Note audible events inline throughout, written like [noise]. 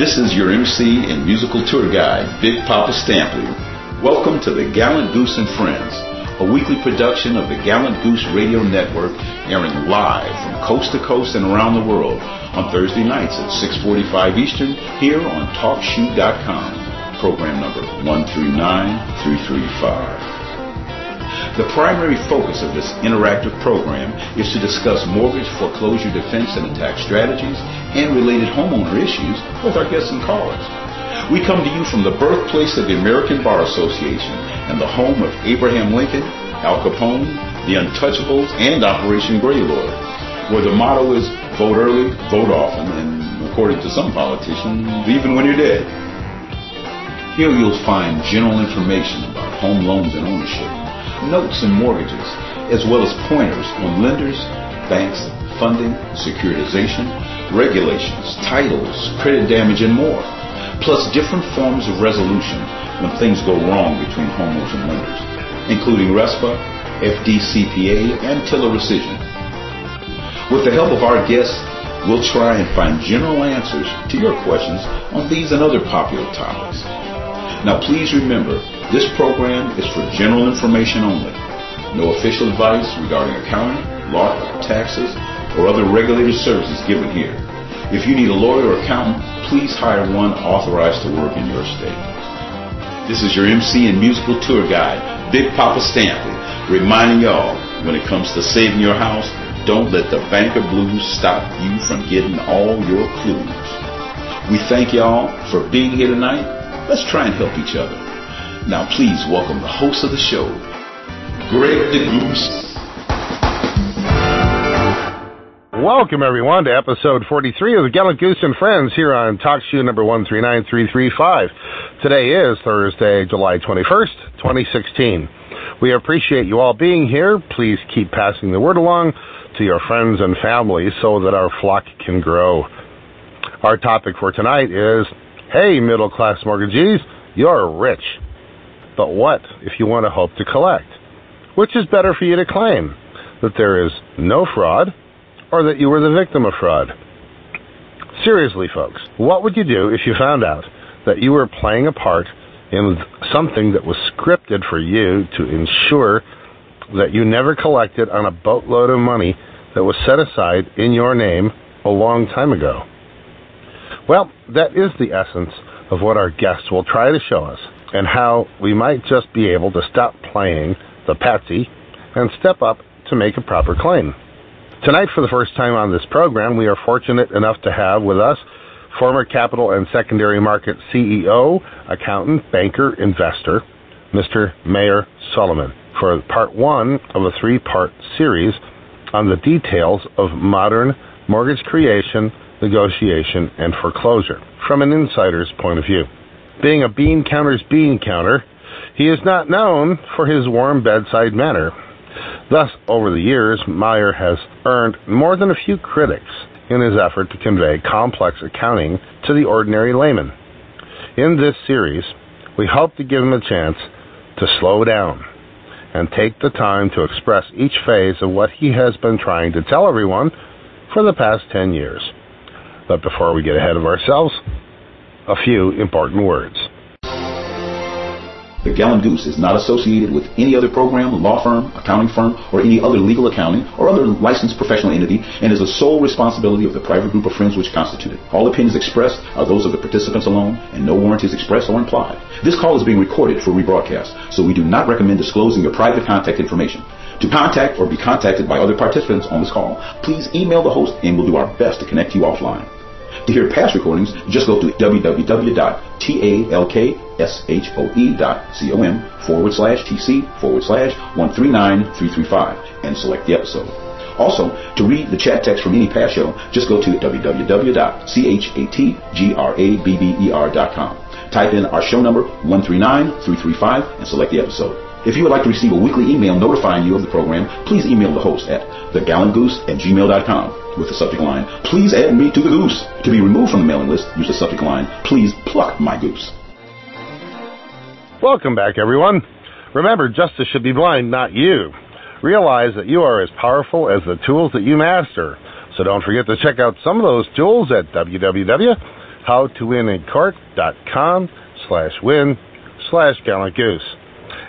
This is your MC and musical tour guide, Big Papa Stampley. Welcome to the Gallant Goose and Friends, a weekly production of the Gallant Goose Radio Network, airing live from coast to coast and around the world on Thursday nights at 6:45 Eastern here on TalkShoe.com. Program number 139335. The primary focus of this interactive program is to discuss mortgage foreclosure defense and attack strategies and related homeowner issues with our guests and callers. We come to you from the birthplace of the American Bar Association and the home of Abraham Lincoln, Al Capone, the Untouchables, and Operation Greylord, where the motto is vote early, vote often, and according to some politicians, even when you're dead. Here you'll find general information about home loans and ownership notes and mortgages, as well as pointers on lenders, banks, funding, securitization, regulations, titles, credit damage, and more, plus different forms of resolution when things go wrong between homeowners and lenders, including RESPA, FDCPA, and TILA rescission. With the help of our guests, we'll try and find general answers to your questions on these and other popular topics. Now please remember, this program is for general information only. No official advice regarding accounting, law, taxes, or other regulated services given here. If you need a lawyer or accountant, please hire one authorized to work in your state. This is your MC and musical tour guide, Big Papa Stampley, reminding y'all when it comes to saving your house, don't let the banker blues stop you from getting all your clues. We thank y'all for being here tonight Let's try and help each other. Now, please welcome the host of the show, Greg the Goose. Welcome, everyone, to episode 43 of the Gallant Goose and Friends here on TalkShoe number 139335. Today is Thursday, July 21st, 2016. We appreciate you all being here. Please keep passing the word along to your friends and family so that our flock can grow. Our topic for tonight is Hey, middle class mortgagees, you're rich. But what if you want to hope to collect? Which is better for you to claim? That there is no fraud or that you were the victim of fraud? Seriously, folks, what would you do if you found out that you were playing a part in something that was scripted for you to ensure that you never collected on a boatload of money that was set aside in your name a long time ago? Well, that is the essence of what our guests will try to show us, and how we might just be able to stop playing the patsy and step up to make a proper claim. Tonight, for the first time on this program, we are fortunate enough to have with us former capital and secondary market CEO, accountant, banker, investor, Mr. Maher Soliman, for part one of a three part series on the details of modern mortgage creation negotiation, and foreclosure from an insider's point of view. Being a bean counter's bean counter, he is not known for his warm bedside manner. Thus, over the years, Maher has earned more than a few critics in his effort to convey complex accounting to the ordinary layman. In this series, we hope to give him a chance to slow down and take the time to express each phase of what he has been trying to tell everyone for the past 10 years. But before we get ahead of ourselves, a few important words. The Gallant Goose is not associated with any other program, law firm, accounting firm, or any other legal accounting or other licensed professional entity and is the sole responsibility of the private group of friends which constitute it. All opinions expressed are those of the participants alone and no warranties expressed or implied. This call is being recorded for rebroadcast, so we do not recommend disclosing your private contact information. To contact or be contacted by other participants on this call, please email the host and we'll do our best to connect you offline. To hear past recordings, just go to www.talkshoe.com forward slash tc forward slash 139335 and select the episode. Also, to read the chat text from any past show, just go to www.chatgrabber.com. Type in our show number, 139-335, and select the episode. If you would like to receive a weekly email notifying you of the program, please email the host at thegallantgoose at gmail.com with the subject line, please add me to the goose. To be removed from the mailing list, use the subject line, please pluck my goose. Welcome back, everyone. Remember, justice should be blind, not you. Realize that you are as powerful as the tools that you master. So don't forget to check out some of those tools at www.howtowinincourt.com slash win slash gallant goose.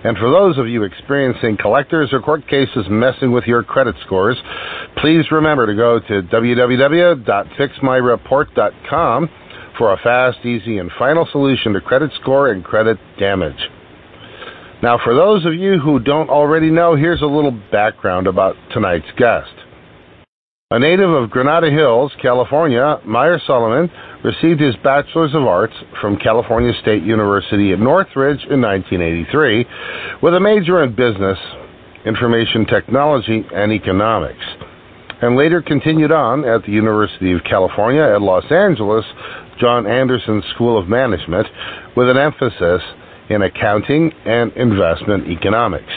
And for those of you experiencing collectors or court cases messing with your credit scores, please remember to go to www.fixmyreport.com for a fast, easy, and final solution to credit score and credit damage. Now, for those of you who don't already know, here's a little background about tonight's guest. A native of Granada Hills, California, Maher Soliman received his Bachelor's of Arts from California State University at Northridge in 1983 with a major in business, information technology, and economics, and later continued on at the University of California at Los Angeles, John Anderson School of Management, with an emphasis in accounting and investment economics.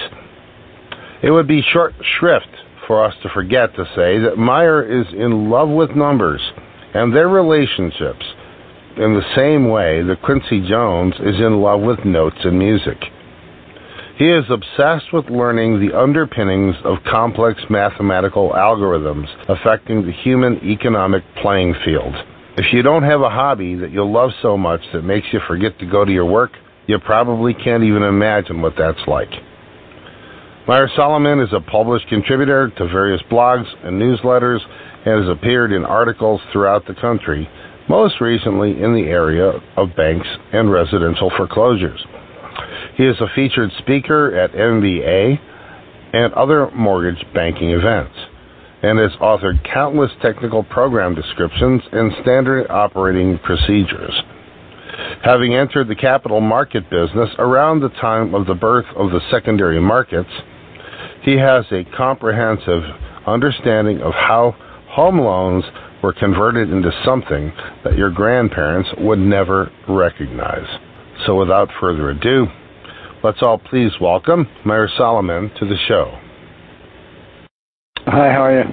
It would be short shrift for us to forget to say that Maher is in love with numbers and their relationships in the same way that Quincy Jones is in love with notes and music. He is obsessed with learning the underpinnings of complex mathematical algorithms affecting the human economic playing field. If you don't have a hobby that you love so much that makes you forget to go to your work, you probably can't even imagine what that's like. Maher Soliman is a published contributor to various blogs and newsletters and has appeared in articles throughout the country, most recently in the area of banks and residential foreclosures. He is a featured speaker at MBA and other mortgage banking events, and has authored countless technical program descriptions and standard operating procedures. Having entered the capital market business around the time of the birth of the secondary markets, he has a comprehensive understanding of how home loans were converted into something that your grandparents would never recognize. So without further ado, let's all please welcome Maher Soliman to the show. Hi, how are you?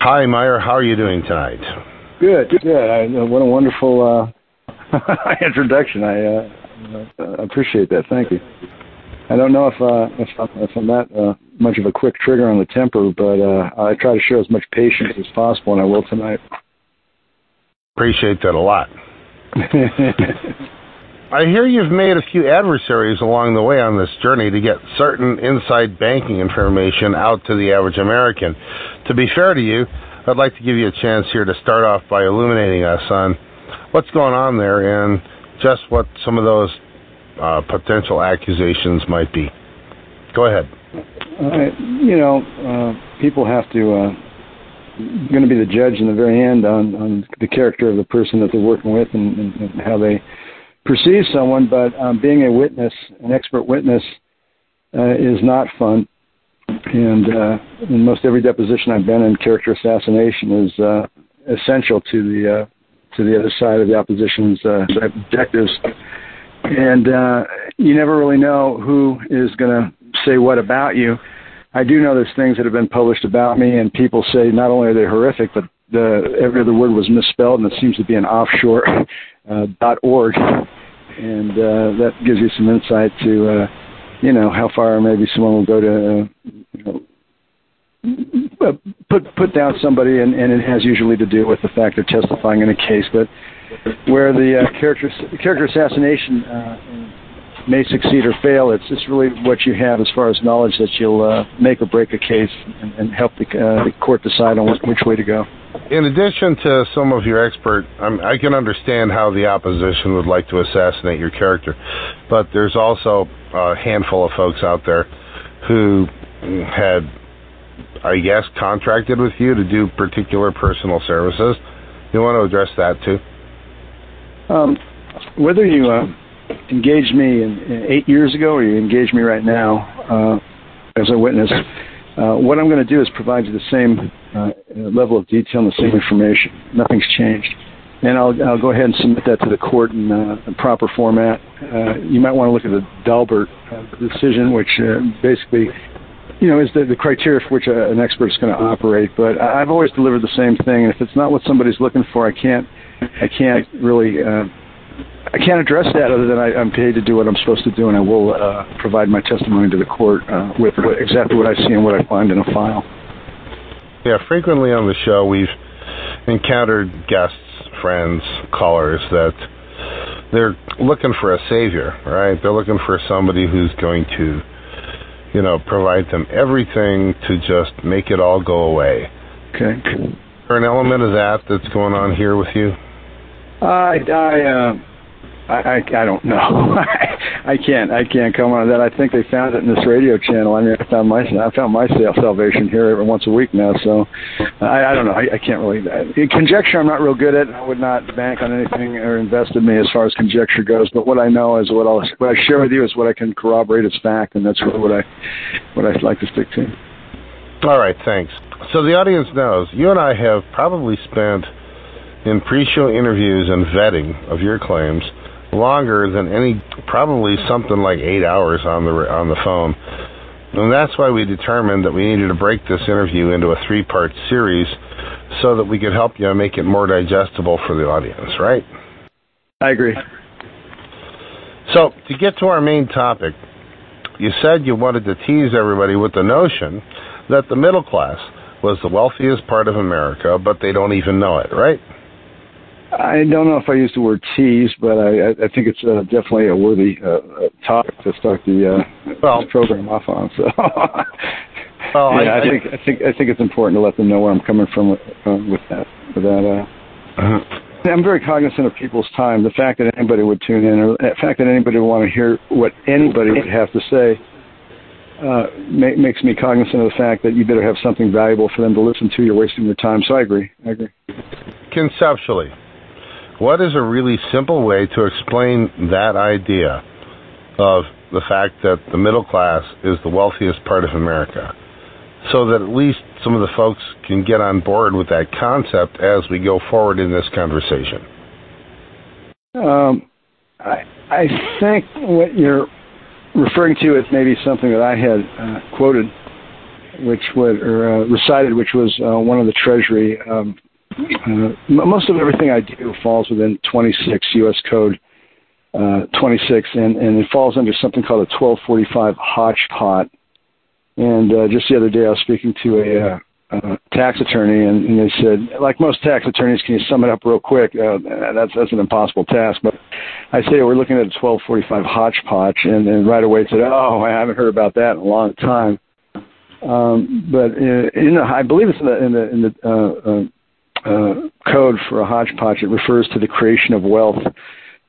Hi, Maher. How are you doing tonight? Good, good. I, what a wonderful uh, [laughs] introduction. I uh, appreciate that. Thank you. I don't know if uh, if, I'm, if I'm that uh, much of a quick trigger on the temper, but uh, I try to show as much patience as possible, and I will tonight. Appreciate that a lot. [laughs] I hear you've made a few adversaries along the way on this journey to get certain inside banking information out to the average American. To be fair to you, I'd like to give you a chance here to start off by illuminating us on what's going on there and just what some of those uh, potential accusations might be. Go ahead. Uh, you know, uh, people have to uh, going to be the judge in the very end on, on the character of the person that they're working with and, and, and how they perceive someone. But um, being a witness, an expert witness, uh, is not fun. And uh, in most every deposition I've been in, character assassination is uh, essential to the uh, to the other side of the opposition's uh, objectives. And uh, you never really know who is going to say what about you. I do know there's things that have been published about me, and people say not only are they horrific, but the, every other word was misspelled, and it seems to be an offshore uh, dot org, and uh, that gives you some insight to, uh, you know, how far maybe someone will go to, uh, you know, uh, put put down somebody, and, and it has usually to do with the fact they're testifying in a case, but where the uh, character character assassination uh, may succeed or fail, it's just really what you have as far as knowledge that you'll uh, make or break a case and, and help the, uh, the court decide on which way to go. In addition to some of your expert, I can understand how the opposition would like to assassinate your character, but there's also a handful of folks out there who had I guess, contracted with you to do particular personal services. You want to address that too? Um, whether you uh, engaged me in, in eight years ago or you engage me right now uh, as a witness, uh, what I'm going to do is provide you the same uh, level of detail and the same information. Nothing's changed. and I'll I'll go ahead and submit that to the court in uh, proper format. Uh, you might want to look at the Daubert uh, decision, which basically, you know, is the, the criteria for which a, an expert is going to operate. But I've always delivered the same thing, and if it's not what somebody's looking for, I can't I can't really. Uh, I can't address that other than I, I'm paid to do what I'm supposed to do, and I will uh, provide my testimony to the court uh, with what, exactly what I see and what I find in a file. Yeah, frequently on the show we've encountered guests, friends, callers that they're looking for a savior, right? They're looking for somebody who's going to, you know, provide them everything to just make it all go away. Okay. Is there an element of that that's going on here with you? I I uh, I, I don't know. [laughs] I can't I can't comment on that. I think they found it in this radio channel. I mean, I found my I found my salvation here every once a week now. So I, I don't know. I, I can't really conjecture. I'm not real good at. I would not bank on anything or invest in me as far as conjecture goes. But what I know is what I'll what I share with you is what I can corroborate as fact, and that's really what I what I'd like to stick to. All right, thanks. So the audience knows you and I have probably spent in pre-show interviews and vetting of your claims longer than any probably something like 8 hours on the on the phone. And that's why we determined that we needed to break this interview into a three-part series so that we could help you make it more digestible for the audience, right? I agree. So, to get to our main topic, you said you wanted to tease everybody with the notion that the middle class was the wealthiest part of America, but they don't even know it, right? I don't know if I used the word tease, but I, I think it's uh, definitely a worthy uh, topic to start the uh, well, program off on. So, [laughs] well, yeah, I, I, think I think I think it's important to let them know where I'm coming from with, uh, with that. With that, uh, uh, I'm very cognizant of people's time. The fact that anybody would tune in, or the fact that anybody would want to hear what anybody would have to say, uh, ma- makes me cognizant of the fact that you better have something valuable for them to listen to. You're wasting their time. So I agree. I agree. conceptually, what is a really simple way to explain that idea of the fact that the middle class is the wealthiest part of America? So that at least some of the folks can get on board with that concept as we go forward in this conversation. Um, I, I think what you're referring to is maybe something that I had uh, quoted, which would or uh, recited, which was uh, one of the Treasury. Um, uh, most of everything I do falls within 26 U.S. Code uh, 26, and, and it falls under something called a 1245 hodgepodge. And uh, just the other day, I was speaking to a uh, uh, tax attorney, and, and they said, like most tax attorneys, can you sum it up real quick? Uh, that's that's an impossible task. But I say we're looking at a 1245 hodgepodge, and, and right away said, oh, I haven't heard about that in a long time. Um, but in, in the, I believe it's in the in the, in the uh, uh, uh, code for a hodgepodge. It refers to the creation of wealth.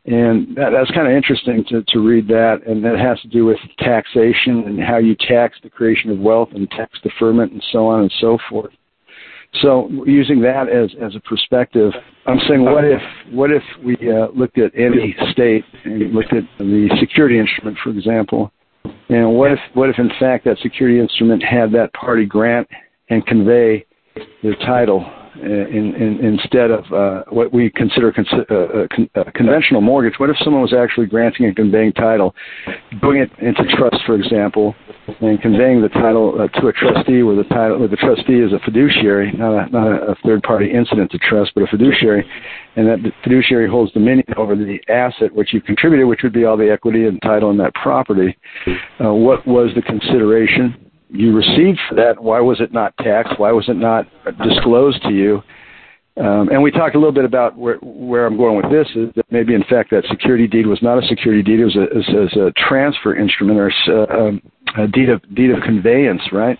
And that, that's kind of interesting to, to read that, and that has to do with taxation and how you tax the creation of wealth and tax deferment and so on and so forth. So using that as, as a perspective, I'm saying what if what if we uh, looked at any state and looked at the security instrument, for example, and what if what if in fact that security instrument had that party grant and convey the title in, in, instead of uh, what we consider con- uh, con- uh, conventional mortgage. What if someone was actually granting and conveying title, doing it into trust, for example, and conveying the title uh, to a trustee, where the title, where the trustee is a fiduciary, not a, not a third-party incident to trust, but a fiduciary, and that fiduciary holds dominion over the asset which you contributed, which would be all the equity and title in that property. Uh, what was the consideration? You received for that, why was it not taxed? Why was it not disclosed to you? Um, and we talked a little bit about where, where I'm going with this is that maybe in fact that security deed was not a security deed; it was a, it was a transfer instrument or a, um, a deed of deed of conveyance, right?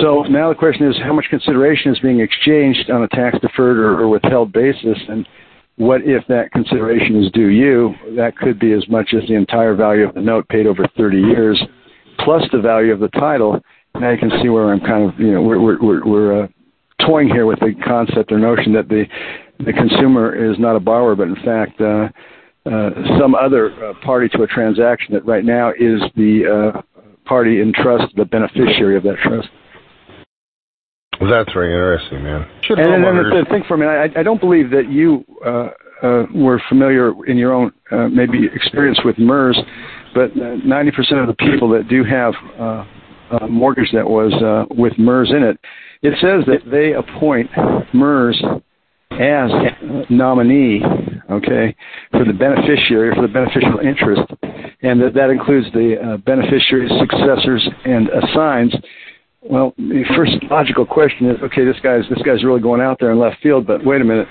So now the question is, how much consideration is being exchanged on a tax deferred or, or withheld basis, and what if that consideration is due you? That could be as much as the entire value of the note paid over 30 years plus the value of the title. Now you can see where I'm kind of, you know, we're we're we're, we're uh, toying here with the concept or notion that the the consumer is not a borrower, but in fact uh, uh, some other uh, party to a transaction that right now is the uh, party in trust, the beneficiary of that trust. Well, that's very interesting, man. Should and then the thing for me, I, I don't believe that you uh, uh, were familiar in your own uh, maybe experience with MERS, but 90% of the people that do have uh, a mortgage that was uh, with MERS in it, it says that they appoint MERS as nominee, okay, for the beneficiary, for the beneficial interest, and that that includes the uh, beneficiaries, successors, and assigns. Well, the first logical question is, okay, this guy's this guy's really going out there in left field, but wait a minute,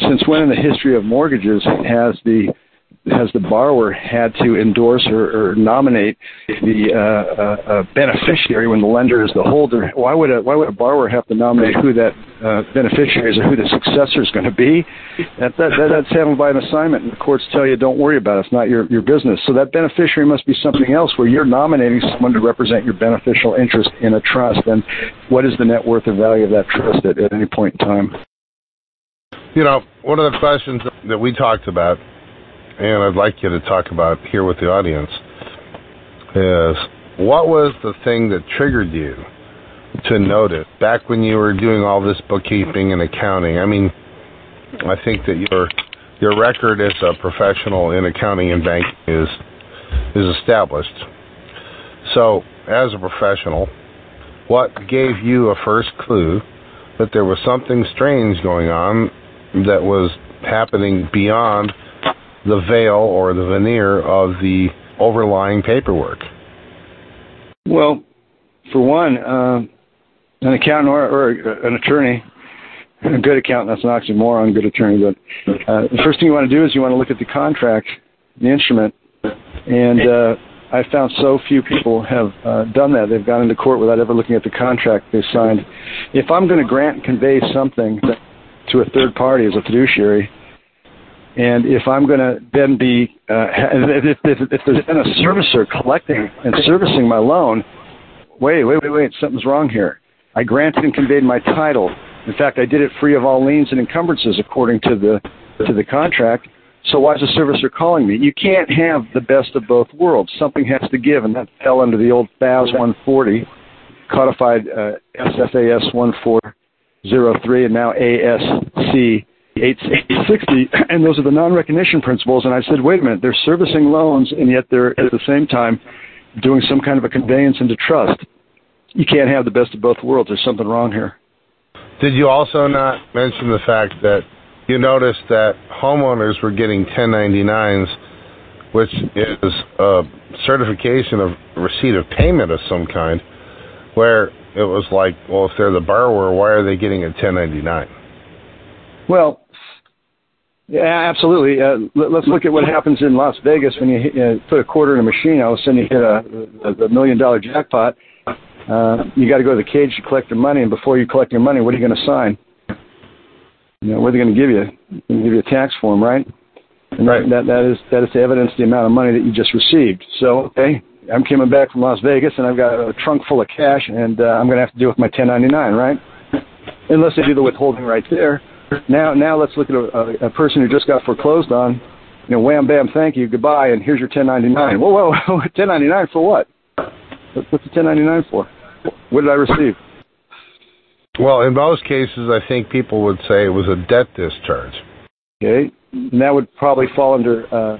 since when in the history of mortgages has the has the borrower had to endorse or, or nominate the uh, uh, uh, beneficiary when the lender is the holder? Why would a why would a borrower have to nominate who that uh, beneficiary is or who the successor is going to be? That, that, that that's handled by an assignment, and the courts tell you don't worry about it. It's not your your business. So that beneficiary must be something else where you're nominating someone to represent your beneficial interest in a trust. And what is the net worth or value of that trust at, at any point in time? You know, one of the questions that we talked about and I'd like you to talk about here with the audience is what was the thing that triggered you to notice back when you were doing all this bookkeeping and accounting? I mean, I think that your your record as a professional in accounting and banking is is established. So, as a professional, what gave you a first clue that there was something strange going on that was happening beyond the veil or the veneer of the overlying paperwork? Well, for one, uh, an accountant or, or, an attorney, a good accountant, that's an oxymoron, good attorney, but uh, the first thing you want to do is you want to look at the contract, the instrument, and uh, I found so few people have uh, done that. They've gone into court without ever looking at the contract they signed. If I'm going to grant and convey something to a third party as a fiduciary, and if I'm going to then be, uh, if, if, if there's been a servicer collecting and servicing my loan, wait, wait, wait, wait, something's wrong here. I granted and conveyed my title. In fact, I did it free of all liens and encumbrances according to the to the contract. So why is the servicer calling me? You can't have the best of both worlds. Something has to give, and that fell under the old FAS 140, codified uh, SFAS 1403, and now ASC 860, and those are the non-recognition principles. And I said, wait a minute, they're servicing loans, and yet they're at the same time doing some kind of a conveyance into trust. You can't have the best of both worlds. There's something wrong here. Did you also not mention the fact that you noticed that homeowners were getting 1099s, which is a certification of receipt of payment of some kind, where it was like, well, if they're the borrower, why are they getting a 1099? Well, yeah, absolutely. Uh, let, us look at what happens in Las Vegas when you hit, uh, put a quarter in a machine. All of a sudden, you hit a, a, a million dollar jackpot. Uh, you got to go to the cage to collect your money, and before you collect your money, what are you going to sign? You know, what are they going to give you? They're going to give you a tax form, right? And right. that that is that is to evidence the amount of money that you just received. So, okay, I'm coming back from Las Vegas, and I've got a trunk full of cash, and uh, I'm going to have to deal with my 1099, right? Unless they do the withholding right there now, now let's look at a, a person who just got foreclosed on. You know, wham, bam, thank you, goodbye, and here's your 1099. Whoa, whoa, 1099 [laughs] for what? What's the 1099 for? What did I receive? Well, in most cases, I think people would say it was a debt discharge. Okay, and that would probably fall under uh,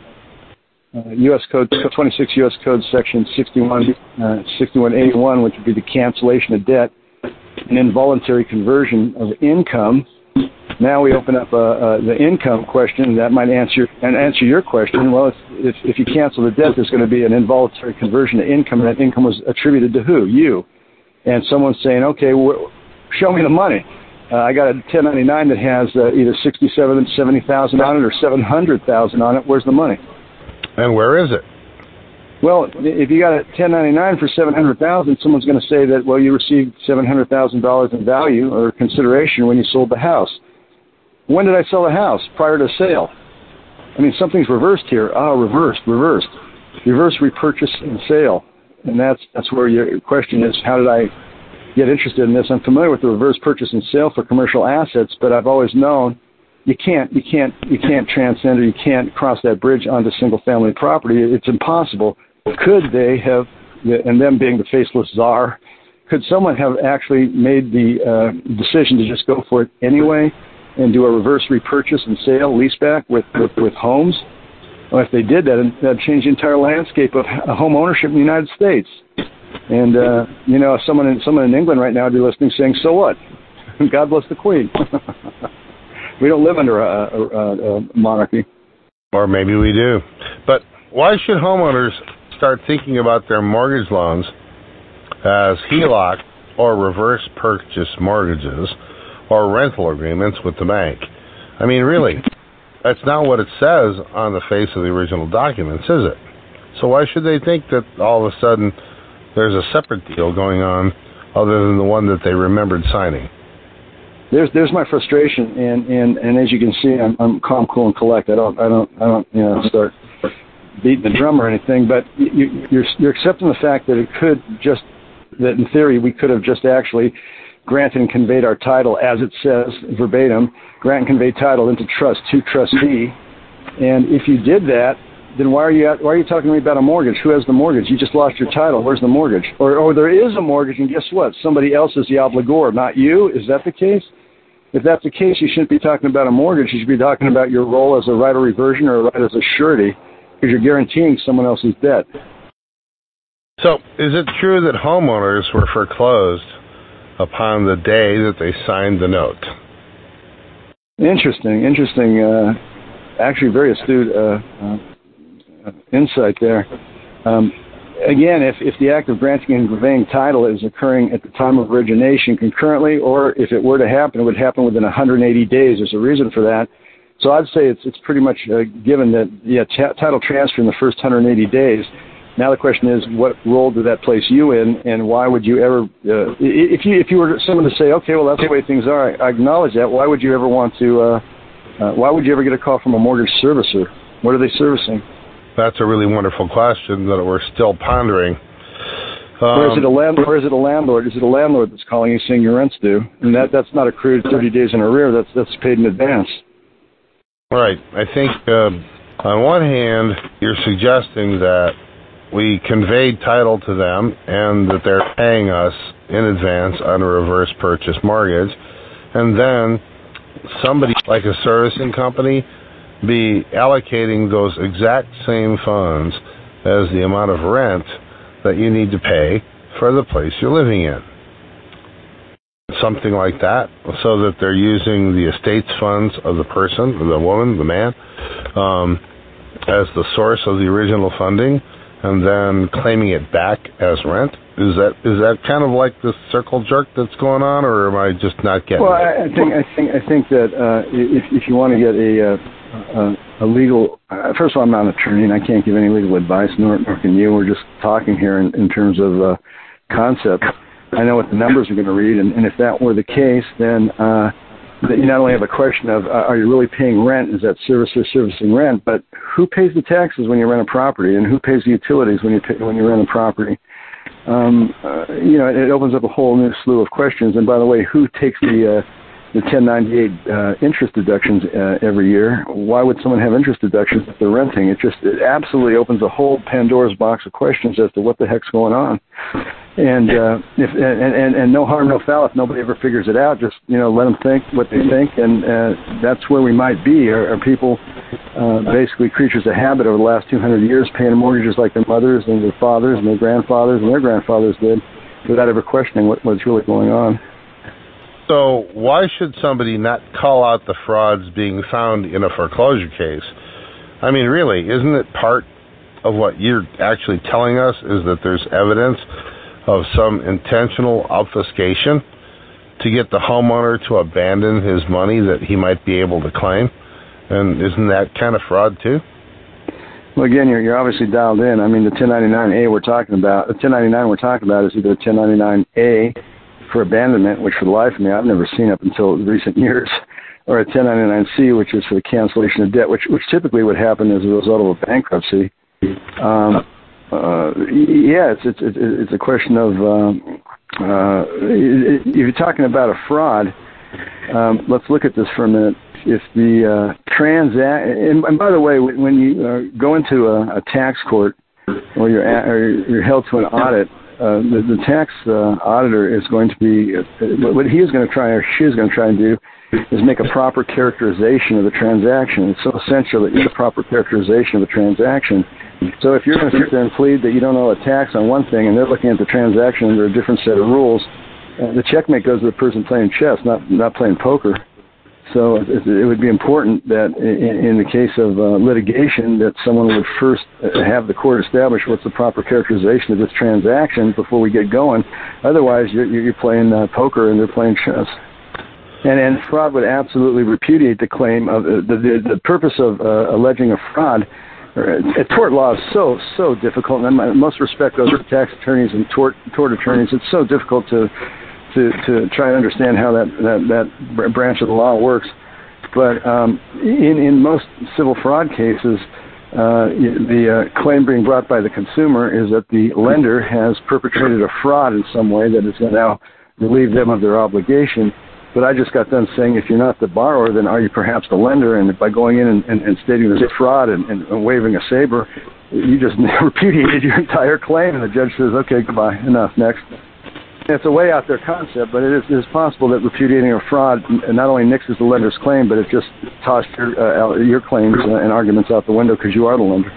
uh, U.S. Code 26 U.S. Code Section 61 uh, 6181, which would be the cancellation of debt, an involuntary conversion of income now we open up uh, uh, the income question that might answer and answer your question. Well, if, if, if you cancel the debt, there's going to be an involuntary conversion to income, and that income was attributed to who? You. And someone's saying, okay, well, show me the money. Uh, I got a 1099 that has uh, either 67 and 70,000 on it or 700,000 on it. Where's the money? And where is it? Well, if you got a 1099 for 700,000, someone's going to say that well, you received 700,000 dollars in value or consideration when you sold the house. When did I sell the house? Prior to sale. I mean, something's reversed here. Ah, reversed, reversed. Reverse repurchase and sale. And that's, that's where your question is, how did I get interested in this? I'm familiar with the reverse purchase and sale for commercial assets, but I've always known you can't, you can't, you can't transcend or you can't cross that bridge onto single family property. It's impossible. Could they have, and them being the faceless czar, could someone have actually made the uh, decision to just go for it anyway and do a reverse repurchase and sale leaseback with, with, with homes? Well, if they did that, that'd change the entire landscape of home ownership in the United States. And uh, you know, someone in someone in England right now would be listening, saying, "So what? [laughs] God bless the Queen." [laughs] we don't live under a, a, a monarchy. Or maybe we do. But why should homeowners start thinking about their mortgage loans as HELOC or reverse purchase mortgages or rental agreements with the bank? I mean, really, [laughs] that's not what it says on the face of the original documents, is it? So why should they think that all of a sudden there's a separate deal going on other than the one that they remembered signing? there's there's my frustration, and and and as you can see, I'm I'm calm, cool, and collect. I don't I don't I don't you know start beating the drum or anything. But you, you're you're accepting the fact that it could just that in theory we could have just actually granted and conveyed our title as it says verbatim, grant and convey title into trust to trustee. And if you did that, then why are you why are you talking to me about a mortgage? Who has the mortgage? You just lost your title. Where's the mortgage? Or or there is a mortgage, and guess what? Somebody else is the obligor, not you. Is that the case? If that's the case, you shouldn't be talking about a mortgage. You should be talking about your role as a right of reversion or a right as a surety, because you're guaranteeing someone else's debt. So, is it true that homeowners were foreclosed upon the day that they signed the note? Interesting, interesting. Uh, actually, very astute uh, uh, insight there. Um, again, if, if the act of granting and conveying title is occurring at the time of origination concurrently, or if it were to happen, it would happen within 180 days. There's a reason for that. So I'd say it's it's pretty much uh, given that yeah, t- title transfer in the first 180 days. Now the question is, what role did that place you in, and why would you ever, uh, if you if you were someone to say, okay, well that's the way things are, I, acknowledge that. Why would you ever want to? Uh, uh, why would you ever get a call from a mortgage servicer? What are they servicing? That's a really wonderful question that we're still pondering. Um, or is it a land, or is it a landlord? Is it a landlord that's calling you saying your rent's due? And that that's not accrued 30 days in arrear. That's that's paid in advance. Right. I think uh, on one hand you're suggesting that we conveyed title to them and that they're paying us in advance on a reverse purchase mortgage, and then somebody like a servicing company be allocating those exact same funds as the amount of rent that you need to pay for the place you're living in. Something like that, so that they're using the estate's funds of the person, the woman, the man, um, as the source of the original funding, and then claiming it back as rent. Is that is that kind of like the circle jerk that's going on, or am I just not getting? Well, it? I think I think I think that uh, if if you want to get a uh, a, a legal. Uh, first of all, I'm not an attorney, and I can't give any legal advice, nor, nor can you. We're just talking here in, in terms of uh, concept. I know what the numbers are going to read, and, and if that were the case, then uh, that you not only have a question of uh, are you really paying rent? Is that service or servicing rent? But who pays the taxes when you rent a property, and who pays the utilities when you pay, when you rent a property? Um, uh, you know, it, it opens up a whole new slew of questions. And by the way, who takes the uh, the 1098 uh, interest deductions uh, every year. Why would someone have interest deductions if they're renting? It just it absolutely opens a whole Pandora's box of questions as to what the heck's going on. And uh, if and, and and no harm, no foul. If nobody ever figures it out, just you know let them think what they think, and uh, that's where we might be. Are, are people uh, basically creatures of habit over the last 200 years, paying mortgages like their mothers and their fathers and their grandfathers and their grandfathers did, without ever questioning what, what's really going on? So why should somebody not call out the frauds being found in a foreclosure case? I mean, really, isn't it part of what you're actually telling us is that there's evidence of some intentional obfuscation to get the homeowner to abandon his money that he might be able to claim? And isn't that kind of fraud too? Well, again, you're, you're obviously dialed in. I mean, the 1099A we're talking about, the 1099 we're talking about is either 1099A for abandonment, which for the life of me I've never seen up until recent years, [laughs] or a 1099-C, which is for the cancellation of debt, which which typically would happen as a result of a bankruptcy. Um, uh, yeah, it's, it's it's a question of um, uh, if you're talking about a fraud. Um, let's look at this for a minute. If the uh, transact, and, and by the way, when you uh, go into a, a tax court or you're, at, or you're held to an audit, uh, the, the tax uh, auditor is going to be uh, what he is going to try or she is going to try and do is make a proper characterization of the transaction. It's so essential that you get a proper characterization of the transaction. So if you're going to sit there and plead that you don't owe a tax on one thing and they're looking at the transaction under a different set of rules, uh, the checkmate goes to the person playing chess, not not playing poker. So it, would be important that in, the case of uh, litigation, that someone would first have the court establish what's the proper characterization of this transaction before we get going. Otherwise, you're, you're playing uh, poker and they're playing chess. And, and fraud would absolutely repudiate the claim of uh, the, the, the purpose of alleging a fraud. Uh, tort law is so so difficult, and I most respect to tax attorneys and tort tort attorneys. It's so difficult to to to try and understand how that that that branch of the law works. But um, in in most civil fraud cases, uh, the uh, claim being brought by the consumer is that the lender has perpetrated a fraud in some way that is going to now relieve them of their obligation. But I just got done saying if you're not the borrower, then are you perhaps the lender? And by going in and, and, and stating there's a fraud and, and, waving a saber, you just [laughs] repudiated your entire claim. And the judge says, okay, goodbye, enough, next. It's a way out there concept, but it is, it is possible that repudiating a fraud not only nixes the lender's claim, but it just tossed your, uh, your claims and arguments out the window because you are the lender.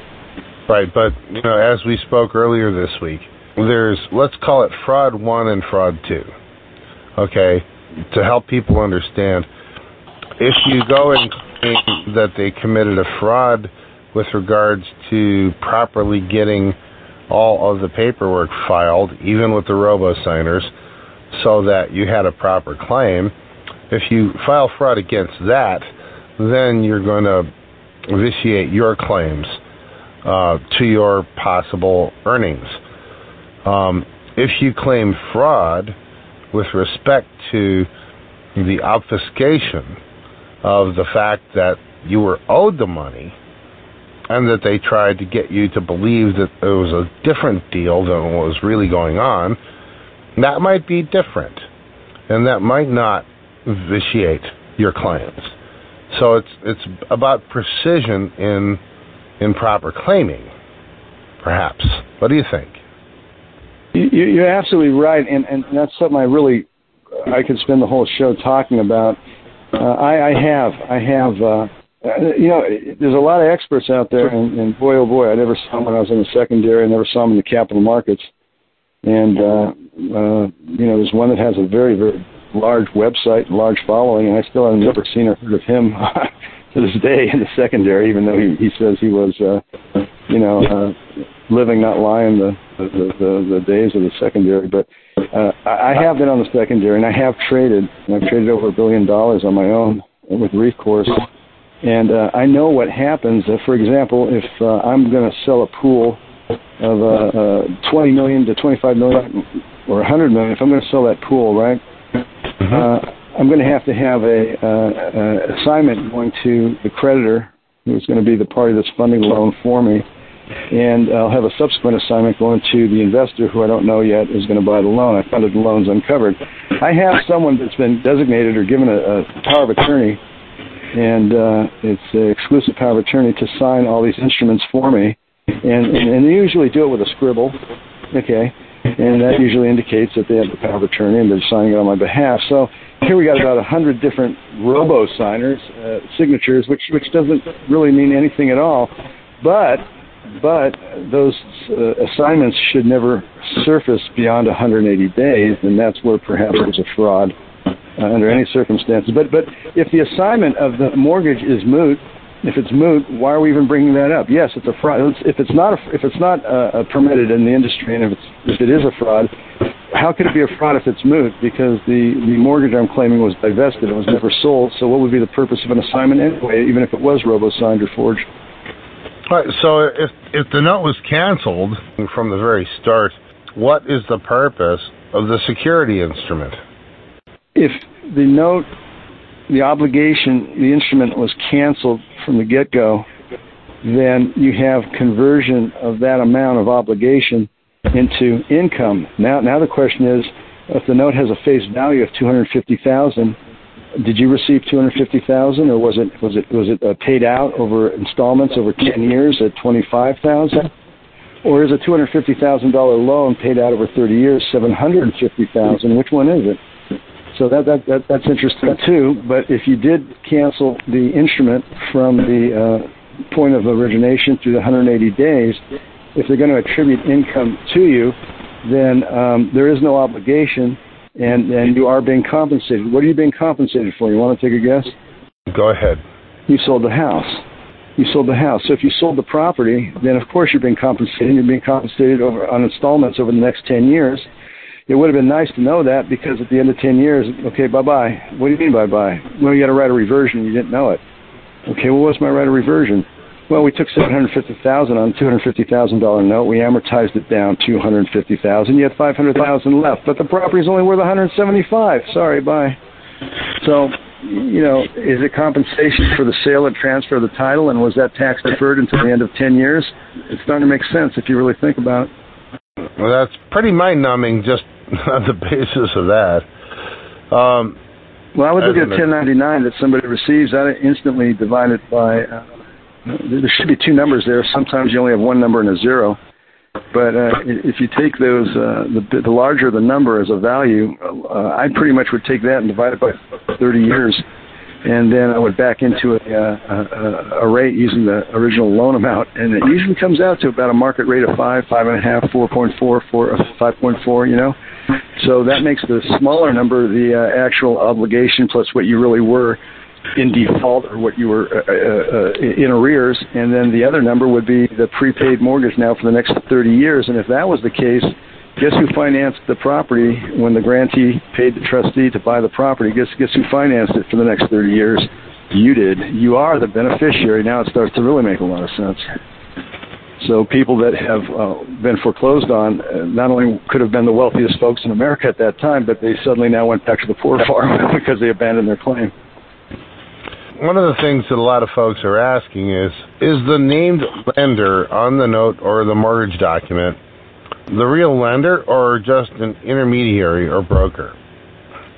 Right, but you know, as we spoke earlier this week, there's let's call it fraud one and fraud two. Okay, to help people understand, if you go and claim that they committed a fraud with regards to properly getting all of the paperwork filed, even with the robo signers, so that you had a proper claim. If you file fraud against that, then you're going to vitiate your claims uh, to your possible earnings. Um, if you claim fraud with respect to the obfuscation of the fact that you were owed the money and that they tried to get you to believe that there was a different deal than what was really going on, that might be different. And that might not vitiate your claims. So it's it's about precision in in proper claiming, perhaps. What do you think? You're absolutely right, and and that's something I really I could spend the whole show talking about. Uh, I, I have I have uh, you know, there's a lot of experts out there, and, and boy, oh boy, I never saw them when I was in the secondary. I never saw them in the capital markets. And uh, uh, you know, there's one that has a very, very large website, large following, and I still have never seen or heard of him [laughs] to this day in the secondary, even though he, he says he was, uh, you know, uh, living, not lying, the the, the the days of the secondary. But uh, I I have been on the secondary, and I have traded. And I've traded over a billion dollars on my own with recourse. And uh, I know what happens. Uh, for example, if uh, I'm going to sell a pool of uh, uh, 20 million to 25 million or 100 million, if I'm going to sell that pool, right, mm-hmm. uh, I'm going to have to have a uh, uh, assignment going to the creditor, who's going to be the party that's funding the loan for me, and I'll have a subsequent assignment going to the investor, who I don't know yet is going to buy the loan. I funded the loans uncovered. I have someone that's been designated or given a, a power of attorney and uh, it's an exclusive power of attorney to sign all these instruments for me, and, and, and they usually do it with a scribble, okay, and that usually indicates that they have the power of attorney and they're signing it on my behalf. So here we got about a hundred different robo signers, uh, signatures, which which doesn't really mean anything at all, but but those uh, assignments should never surface beyond 180 days, and that's where perhaps there's a fraud uh, under any circumstances. But but if the assignment of the mortgage is moot, if it's moot, why are we even bringing that up? Yes, it's a fraud. If it's not a, if it's not uh, permitted in the industry, and if it's if it is a fraud, how could it be a fraud if it's moot? Because the the mortgage I'm claiming was divested; it was never sold. So what would be the purpose of an assignment anyway, even if it was robo signed or forged? All right, so if if the note was canceled from the very start, what is the purpose of the security instrument? If the note, the obligation, the instrument was canceled from the get go, then you have conversion of that amount of obligation into income. Now, now the question is, if the note has a face value of two hundred fifty thousand, did you receive two hundred fifty thousand, or was it was it was it uh, paid out over installments over ten years at twenty five thousand? or is a $250,000 loan paid out over 30 years 750,000? Which one is it? So that, that, that that's interesting too. But if you did cancel the instrument from the uh, point of origination through the 180 days, if they're going to attribute income to you, then um, there is no obligation, and and you are being compensated. What are you being compensated for? You want to take a guess? Go ahead. You sold the house. You sold the house. So if you sold the property, then of course you're being compensated. You're being compensated over on installments over the next 10 years it would have been nice to know that because at the end of 10 years, okay, bye bye. What do you mean bye bye? Well, you got a right of reversion you didn't know it. Okay, well, what's my right of reversion? Well, we took 750000 on a $250,000 note. We amortized it down 250000 You had 500000 left, but the property is only worth 175 Sorry, bye. So, you know, is it compensation for the sale and transfer of the title, and was that tax deferred until the end of 10 years? It's starting to make sense if you really think about it. Well, that's pretty mind numbing just [laughs] on the basis of that. Um, well, I would look at 1099 that somebody receives. I instantly divide it by. Uh, there should be two numbers there. Sometimes you only have one number and a zero. But uh, if you take those, uh, the, the larger the number as a value, uh, I pretty much would take that and divide it by 30 years and then I would back into a, a, a rate using the original loan amount, and it usually comes out to about a market rate of five, five and a half, four point four, four, five point four. You know, so that makes the smaller number the uh, actual obligation plus what you really were in default or what you were uh, uh, uh in arrears, and then the other number would be the prepaid mortgage now for the next 30 years. And if that was the case, Guess who financed the property when the grantee paid the trustee to buy the property? Guess guess who financed it for the next 30 years? You did. You are the beneficiary. Now it starts to really make a lot of sense. So people that have uh, been foreclosed on uh, not only could have been the wealthiest folks in America at that time, but they suddenly now went back to the poor farm [laughs] because they abandoned their claim. One of the things that a lot of folks are asking is, is the named lender on the note or the mortgage document the real lender or just an intermediary or broker?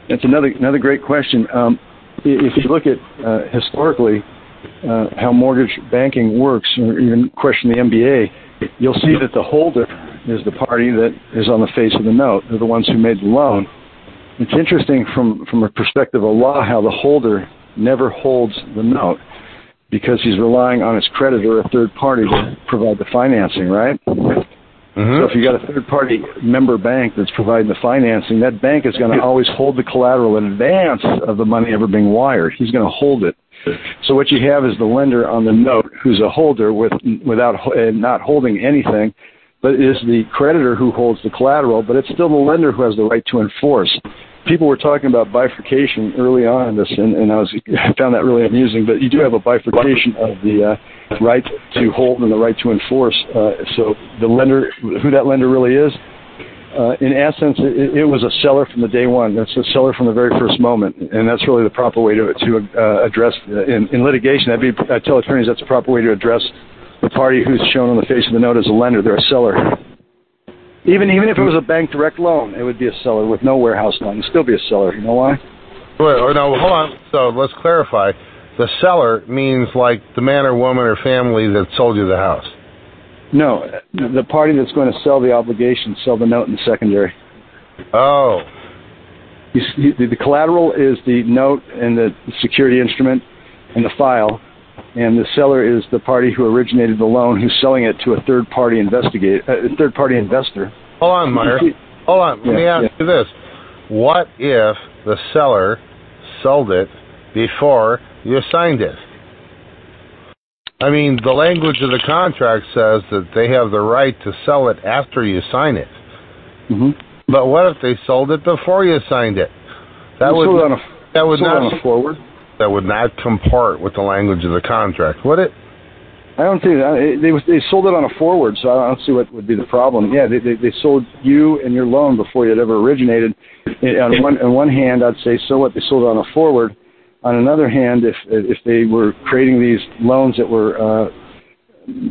That's another another great question. Um, if you look at uh, historically uh, how mortgage banking works, or even question the MBA, you'll see that the holder is the party that is on the face of the note. They're the ones who made the loan. It's interesting from from a perspective of law how the holder never holds the note because he's relying on his creditor, a third party, to provide the financing, right? Mm-hmm. So if you got a third party member bank that's providing the financing, that bank is going to always hold the collateral in advance of the money ever being wired. He's going to hold it. So what you have is the lender on the note who's a holder with without uh, not holding anything, but is the creditor who holds the collateral, but it's still the lender who has the right to enforce people were talking about bifurcation early on in this, and, and I was I [laughs] found that really amusing. But you do have a bifurcation of the uh, right to hold and the right to enforce. Uh, so the lender, who that lender really is, uh, in essence, it, it was a seller from the day one. That's a seller from the very first moment, and that's really the proper way to to uh, address uh, in, in litigation. That'd be I tell attorneys that's the proper way to address the party who's shown on the face of the note as a lender. They're a seller. Even even if it was a bank direct loan, it would be a seller with no warehouse loan. It'd still be a seller. You know why? Wait, oh, no, hold on. So let's clarify. The seller means like the man or woman or family that sold you the house. No, the party that's going to sell the obligation, sell the note in the secondary. Oh. You, the collateral is the note and the security instrument and the file, and the seller is the party who originated the loan, who's selling it to a third party investigate, a uh, third party investor. Hold on, Maher. Hold on. Let yeah, me ask yeah. you this: What if the seller sold it before you signed it? I mean, the language of the contract says that they have the right to sell it after you sign it. Mm-hmm. But what if they sold it before you signed it? That would a, that would not on a forward that would not comport with the language of the contract, would it? I don't think that. They they sold it on a forward, so I don't see what would be the problem. Yeah, they they, they sold you and your loan before it ever originated. On one on one hand, I'd say so what they sold it on a forward. On another hand, if if they were creating these loans that were uh,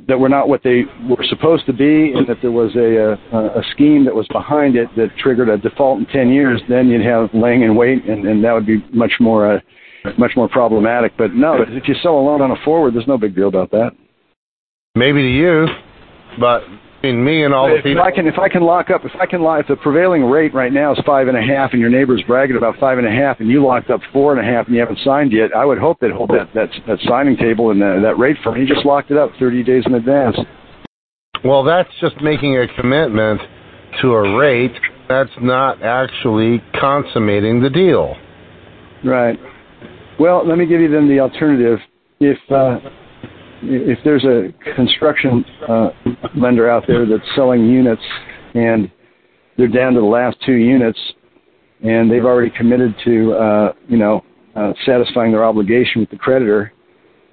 that were not what they were supposed to be, and that there was a, a a scheme that was behind it that triggered a default in ten years, then you'd have laying in wait, and, and that would be much more uh, much more problematic. But no, if you sell a loan on a forward, there's no big deal about that. Maybe to you, but in me and all the if people. I can, if I can lock up, if I can lock, if the prevailing rate right now is five and a half, and your neighbor's bragging about five and a half, and you locked up four and a half, and you haven't signed yet, I would hope they'd hold that that that signing table and that rate for me. You just locked it up 30 days in advance. Well, that's just making a commitment to a rate. That's not actually consummating the deal. Right. Well, let me give you then the alternative. If uh, if there's a construction uh, lender out there that's selling units and they're down to the last two units and they've already committed to uh, you know uh, satisfying their obligation with the creditor,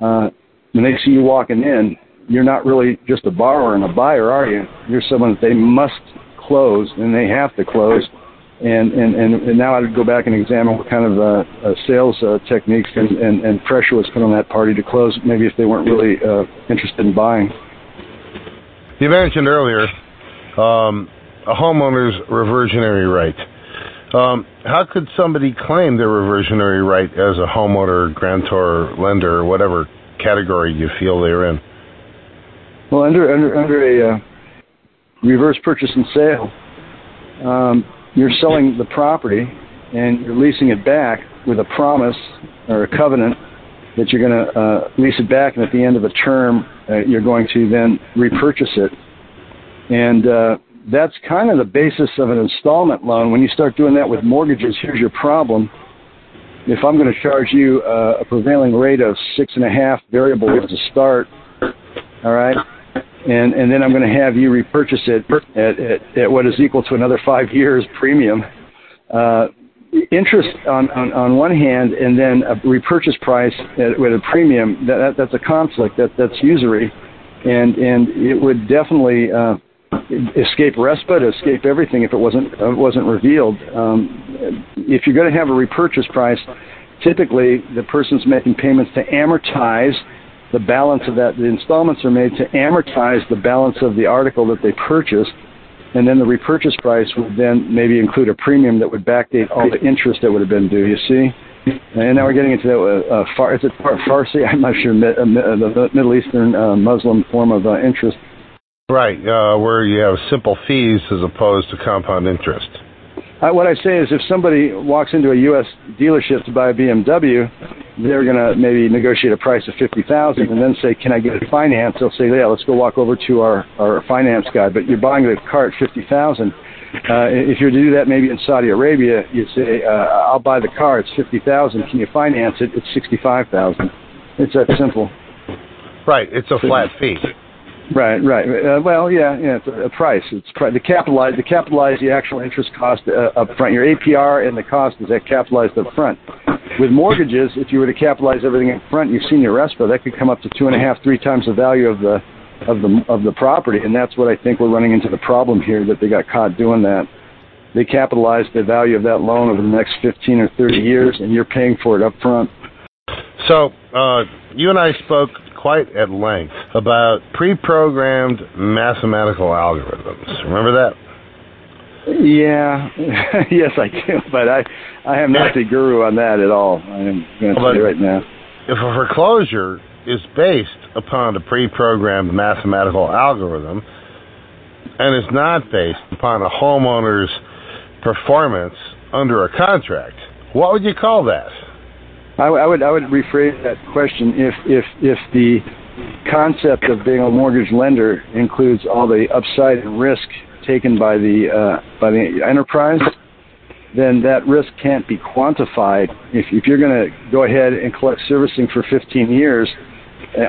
uh, when they see you walking in, you're not really just a borrower and a buyer, are you? You're someone that they must close and they have to close and, and, and, now I'd go back and examine what kind of uh, uh, sales uh, techniques and, and, and pressure was put on that party to close, maybe if they weren't really uh, interested in buying. You mentioned earlier um, a homeowner's reversionary right. Um, how could somebody claim their reversionary right as a homeowner, grantor, lender, or whatever category you feel they're in? Well, under under under a uh, reverse purchase and sale, um, you're selling the property and you're leasing it back with a promise or a covenant that you're going to uh, lease it back, and at the end of the term, uh, you're going to then repurchase it. And uh, that's kind of the basis of an installment loan. When you start doing that with mortgages, here's your problem. If I'm going to charge you uh, a prevailing rate of six and a half variable a start, all right, and and then I'm going to have you repurchase it at, at, at what is equal to another five years premium. Uh, interest on, on, on one hand, and then a repurchase price at, with a premium. That, that that's a conflict. That that's usury, and and it would definitely uh, escape RESPA, escape everything if it wasn't uh, wasn't revealed. Um, if you're going to have a repurchase price, typically the person's making payments to amortize the balance of that. The installments are made to amortize the balance of the article that they purchased, and then the repurchase price would then maybe include a premium that would backdate all the interest that would have been due. You see. And now we're getting into uh, uh, far, is it far, Farsi? [laughs] I'm not sure. uh, the Middle Eastern uh, Muslim form of uh, interest. Right, uh, where you have simple fees as opposed to compound interest. Uh, what I say is, if somebody walks into a U.S. dealership to buy a BMW, they're going to maybe negotiate a price of fifty thousand, and then say, "Can I get it financed?" They'll say, "Yeah, let's go walk over to our our finance guy." But you're buying the car at fifty thousand. Uh, if you're to do that, maybe in Saudi Arabia, you say, uh, "I'll buy the car. It's fifty thousand. Can you finance it? It's sixty-five thousand. It's that simple. Right, it's a flat fee. Right, right. Uh, well, yeah, yeah. It's a, a price. It's the capitalize the capitalize the actual interest cost uh, up front. Your APR and the cost is that capitalized up front. With mortgages, if you were to capitalize everything up front, you've seen your RESPA. That could come up to two and a half, three times the value of the of the of the property, and that's what I think we're running into the problem here. That they got caught doing that. They capitalized the value of that loan over the next 15 or 30 years, and you're paying for it up front. So, uh, you and I spoke quite at length about pre-programmed mathematical algorithms. Remember that? Yeah, [laughs] yes, I do, but I I am not the guru on that at all. I'm going to tell you right now. If a foreclosure is based upon a pre-programmed mathematical algorithm and is not based upon a homeowner's performance under a contract, what would you call that? I, I would I would rephrase that question if if if the concept of being a mortgage lender includes all the upside and risk taken by the uh, by the enterprise, then that risk can't be quantified. If if you're going to go ahead and collect servicing for 15 years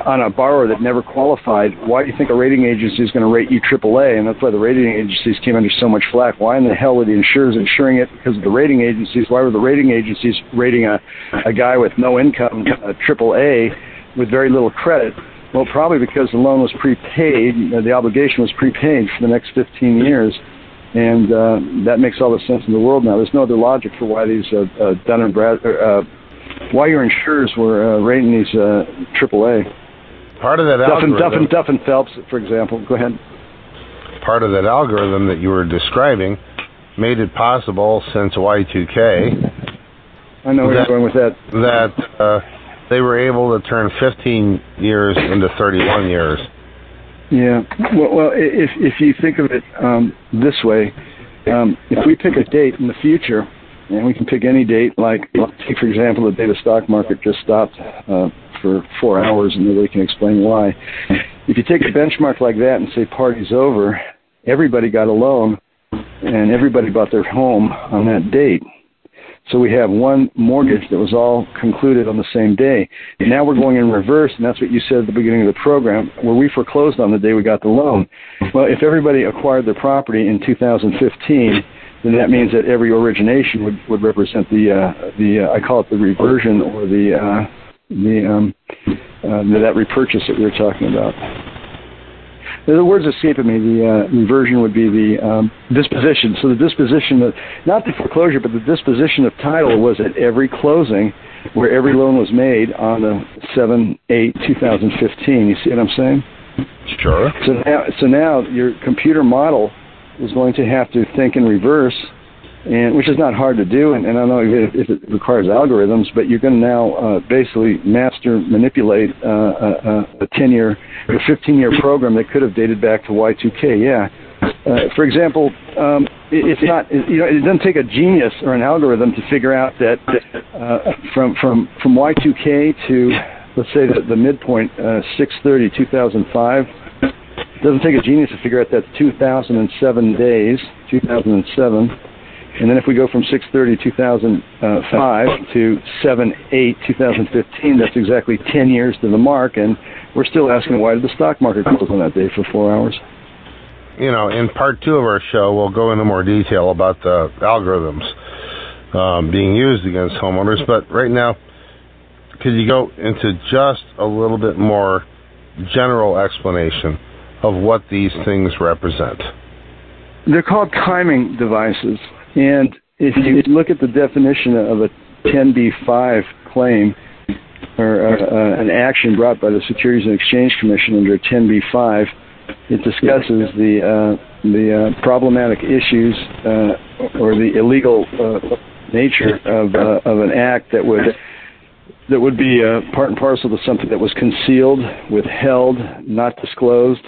on a borrower that never qualified, why do you think a rating agency is going to rate you AAA? And that's why the rating agencies came under so much flack. Why in the hell were the insurers insuring it because of the rating agencies? Why were the rating agencies rating a, a guy with no income a AAA with very little credit? Well, probably because the loan was prepaid, uh, the obligation was prepaid for the next 15 years. And uh, that makes all the sense in the world now. There's no other logic for why these uh, uh, Dun and Brad, uh, why your insurers were uh, rating these uh, AAA. Part of that Duff and, algorithm, Duff and Duff and Phelps, for example. Go ahead. part of that algorithm that you were describing, made it possible since Y2K I know where That- you're going with that. that uh, they were able to turn 15 years into 31 years. Yeah. Well, well, if if you think of it um, this way, um, if we pick a date in the future, and we can pick any date, like take for example the day the stock market just stopped uh, for four hours, and nobody can explain why. If you take a benchmark like that and say party's over, everybody got a loan, and everybody bought their home on that date. So we have one mortgage that was all concluded on the same day. And now we're going in reverse, and that's what you said at the beginning of the program, where we foreclosed on the day we got the loan. Well, if everybody acquired their property in 2015, then that means that every origination would, would represent the uh, the uh, I call it the reversion or the uh, the um, uh, that repurchase that we were talking about. The words escaping me. The uh, reversion would be the um, disposition. So the disposition, of, not the foreclosure, but the disposition of title was at every closing where every loan was made on the 7 8 2015. You see what I'm saying? Sure. So now, so now your computer model is going to have to think in reverse and which is not hard to do. And, and I don't know if, if it requires algorithms, but you're going to now uh, basically master manipulate uh, a, a 10 year or 15 year program that could have dated back to Y2K. Yeah. Uh, for example, um, it, it's not you know it doesn't take a genius or an algorithm to figure out that uh, from from from Y2K to let's say the, the midpoint uh, 630 2005 it doesn't take a genius to figure out that's 2007 days 2007 and then if we go from 6:30 2005 to 7/8 2015, that's exactly 10 years to the mark, and we're still asking why did the stock market close on that day for four hours? You know, in part two of our show, we'll go into more detail about the algorithms um, being used against homeowners. But right now, could you go into just a little bit more general explanation of what these things represent? They're called timing devices. And if you look at the definition of a 10b5 claim or uh, uh, an action brought by the Securities and Exchange Commission under 10b5, it discusses the uh, the uh, problematic issues uh, or the illegal nature of of an act that would that would be part and parcel to something that was concealed, withheld, not disclosed,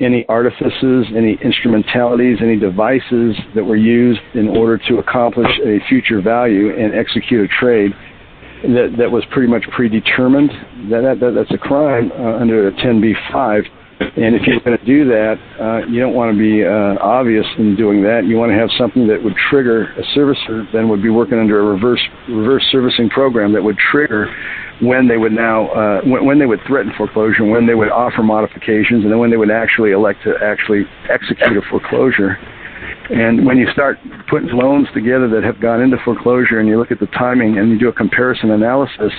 any artifices, any instrumentalities, any devices that were used in order to accomplish a future value and execute a trade that, that was pretty much predetermined. That, that, that's a crime uh, under a 10b5. And if you're going to do that, uh, you don't want to be uh, obvious in doing that. You want to have something that would trigger a servicer, then would be working under a reverse reverse servicing program that would trigger when they would now uh, when, when they would threaten foreclosure, when they would offer modifications, and then when they would actually elect to actually execute a foreclosure. And when you start putting loans together that have gone into foreclosure, and you look at the timing and you do a comparison analysis,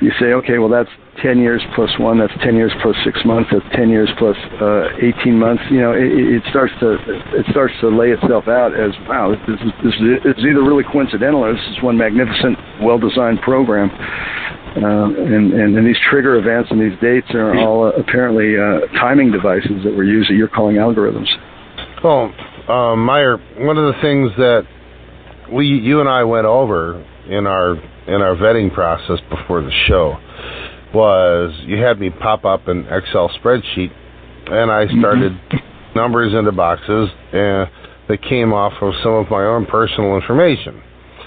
you say, okay, well that's 10 years plus one, that's 10 years plus six months, that's 10 years plus uh, 18 months. You know, it, it starts to it starts to lay itself out as wow, this is, this is it's either really coincidental or this is one magnificent, well-designed program. Uh, and, and, and, these trigger events and these dates are all uh, apparently uh, timing devices that were used that you're calling algorithms. Well, um, Maher, one of the things that we, you and I went over in our in our vetting process before the show was you had me pop up an Excel spreadsheet, and I started mm-hmm. numbers into boxes and that came off of some of my own personal information.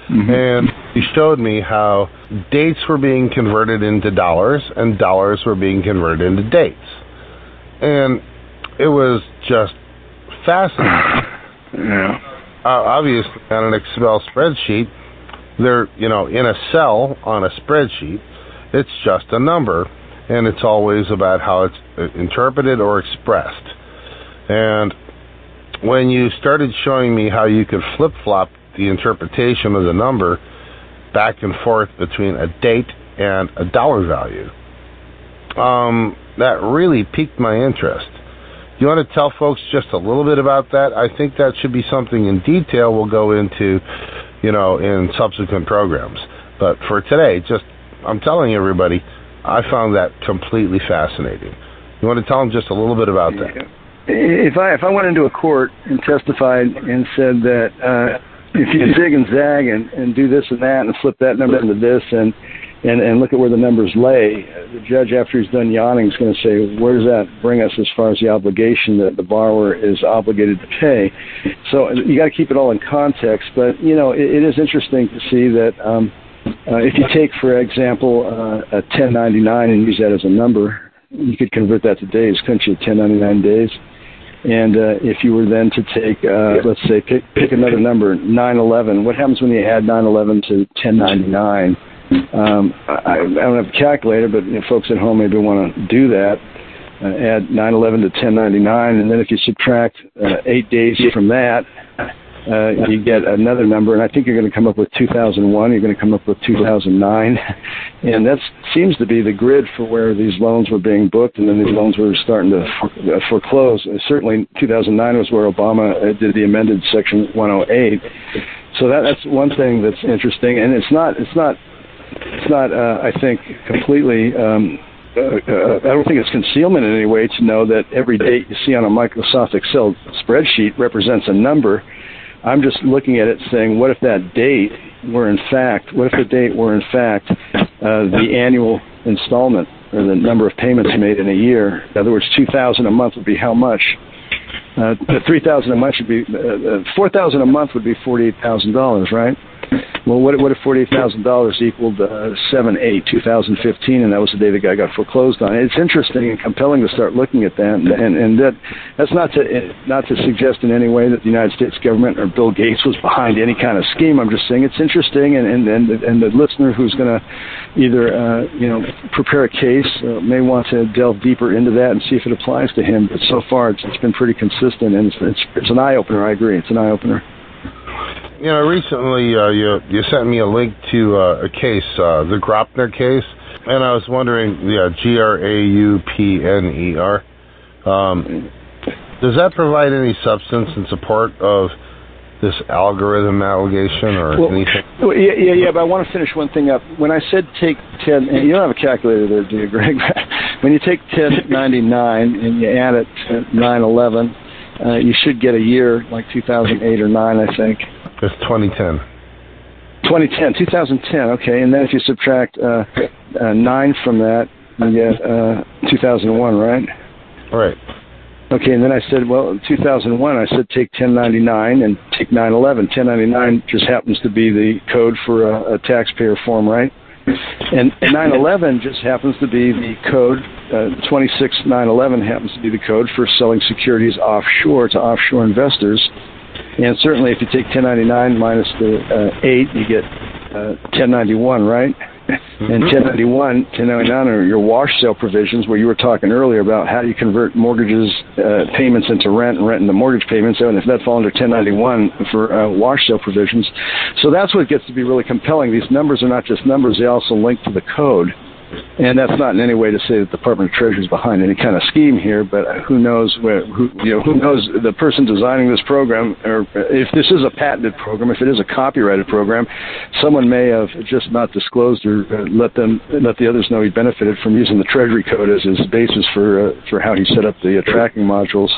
Mm-hmm. And you showed me how dates were being converted into dollars and dollars were being converted into dates. And it was just fascinating. [laughs] yeah. Uh, obviously, on an Excel spreadsheet, they're, you know, in a cell on a spreadsheet, it's just a number, and it's always about how it's uh, interpreted or expressed. And when you started showing me how you could flip flop the interpretation of the number back and forth between a date and a dollar value. Um, that really piqued my interest. You want to tell folks just a little bit about that? I think that should be something in detail we'll go into, you know, in subsequent programs. But for today, just I'm telling everybody, I found that completely fascinating. You want to tell them just a little bit about that? If I if I went into a court and testified and said that uh, if you zig and zag and, and do this and that and flip that number into this and and and look at where the numbers lay. The judge, after he's done yawning, is going to say, where does that bring us as far as the obligation that the borrower is obligated to pay? So you got to keep it all in context. But you know, it, it is interesting to see that. Um, uh, if you take, for example, uh, a 1099 and use that as a number, you could convert that to days, couldn't you? 1099 days. And uh, if you were then to take, uh, let's say, pick, pick another number, 911. What happens when you add 911 to 1099? Um, I, I don't have a calculator, but you know, folks at home maybe want to do that. Uh, add 911 to 1099, and then if you subtract uh, eight days from that, uh, you get another number, and I think you're going to come up with 2001. You're going to come up with 2009, [laughs] and that seems to be the grid for where these loans were being booked, and then these loans were starting to uh, foreclose. Uh, certainly, 2009 was where Obama uh, did the amended Section 108. So that, that's one thing that's interesting, and it's not it's not it's not uh, I think completely. Um, uh, uh, I don't think it's concealment in any way to know that every date you see on a Microsoft Excel spreadsheet represents a number I'm just looking at it saying, what if that date were in fact, what if the date were in fact uh, the annual installment or the number of payments made in a year? In other words, 2,000 a month would be how much? Uh, 3,000 a month would be, uh, uh 4,000 a month would be $48,000, right? Well, what, what if forty-eight thousand dollars equaled uh, seven eight two thousand fifteen, and that was the day the guy got foreclosed on? It's interesting and compelling to start looking at that, and and, and that that's not to not to suggest in any way that the United States government or Bill Gates was behind any kind of scheme. I'm just saying it's interesting, and and and, and the listener who's going to either uh, you know prepare a case uh, may want to delve deeper into that and see if it applies to him. But so far, it's, it's been pretty consistent, and it's it's, it's an eye opener. I agree, it's an eye opener you know, recently uh, you you sent me a link to uh, a case, uh, the Graupner case, and I was wondering, yeah, G R A U P N E R. Um, does that provide any substance in support of this algorithm allegation or well, anything? Well, yeah, yeah, yeah, but I want to finish one thing up. When I said take 10, and you don't have a calculator there, do you, Greg? [laughs] when you take 1099 and you add it to 911, uh, you should get a year like 2008 or 9, I think. It's 2010. 2010, 2010. Okay, and then if you subtract uh, uh, nine from that, you get uh, 2001, right? Right. Okay, and then I said, well, 2001, I said take 1099 and take 911. 1099 just happens to be the code for a, a taxpayer form, right? And 911 just happens to be the code. Uh, 26911 happens to be the code for selling securities offshore to offshore investors and certainly, if you take 1099 minus the uh, eight, you get uh, 1091, right? Mm-hmm. And 1091, 1099 are your wash sale provisions, where you were talking earlier about how do you convert mortgages uh, payments into rent and rent into mortgage payments, and if that fall under 1091 for uh, wash sale provisions. So that's what gets to be really compelling. These numbers are not just numbers; they also link to the code. And that's not in any way to say that the Department of Treasury is behind any kind of scheme here, but who knows where, who, you know, who knows the person designing this program, or if this is a patented program, if it is a copyrighted program, someone may have just not disclosed or uh, let them, let the others know he benefited from using the Treasury code as his basis for, uh, for how he set up the uh, tracking modules.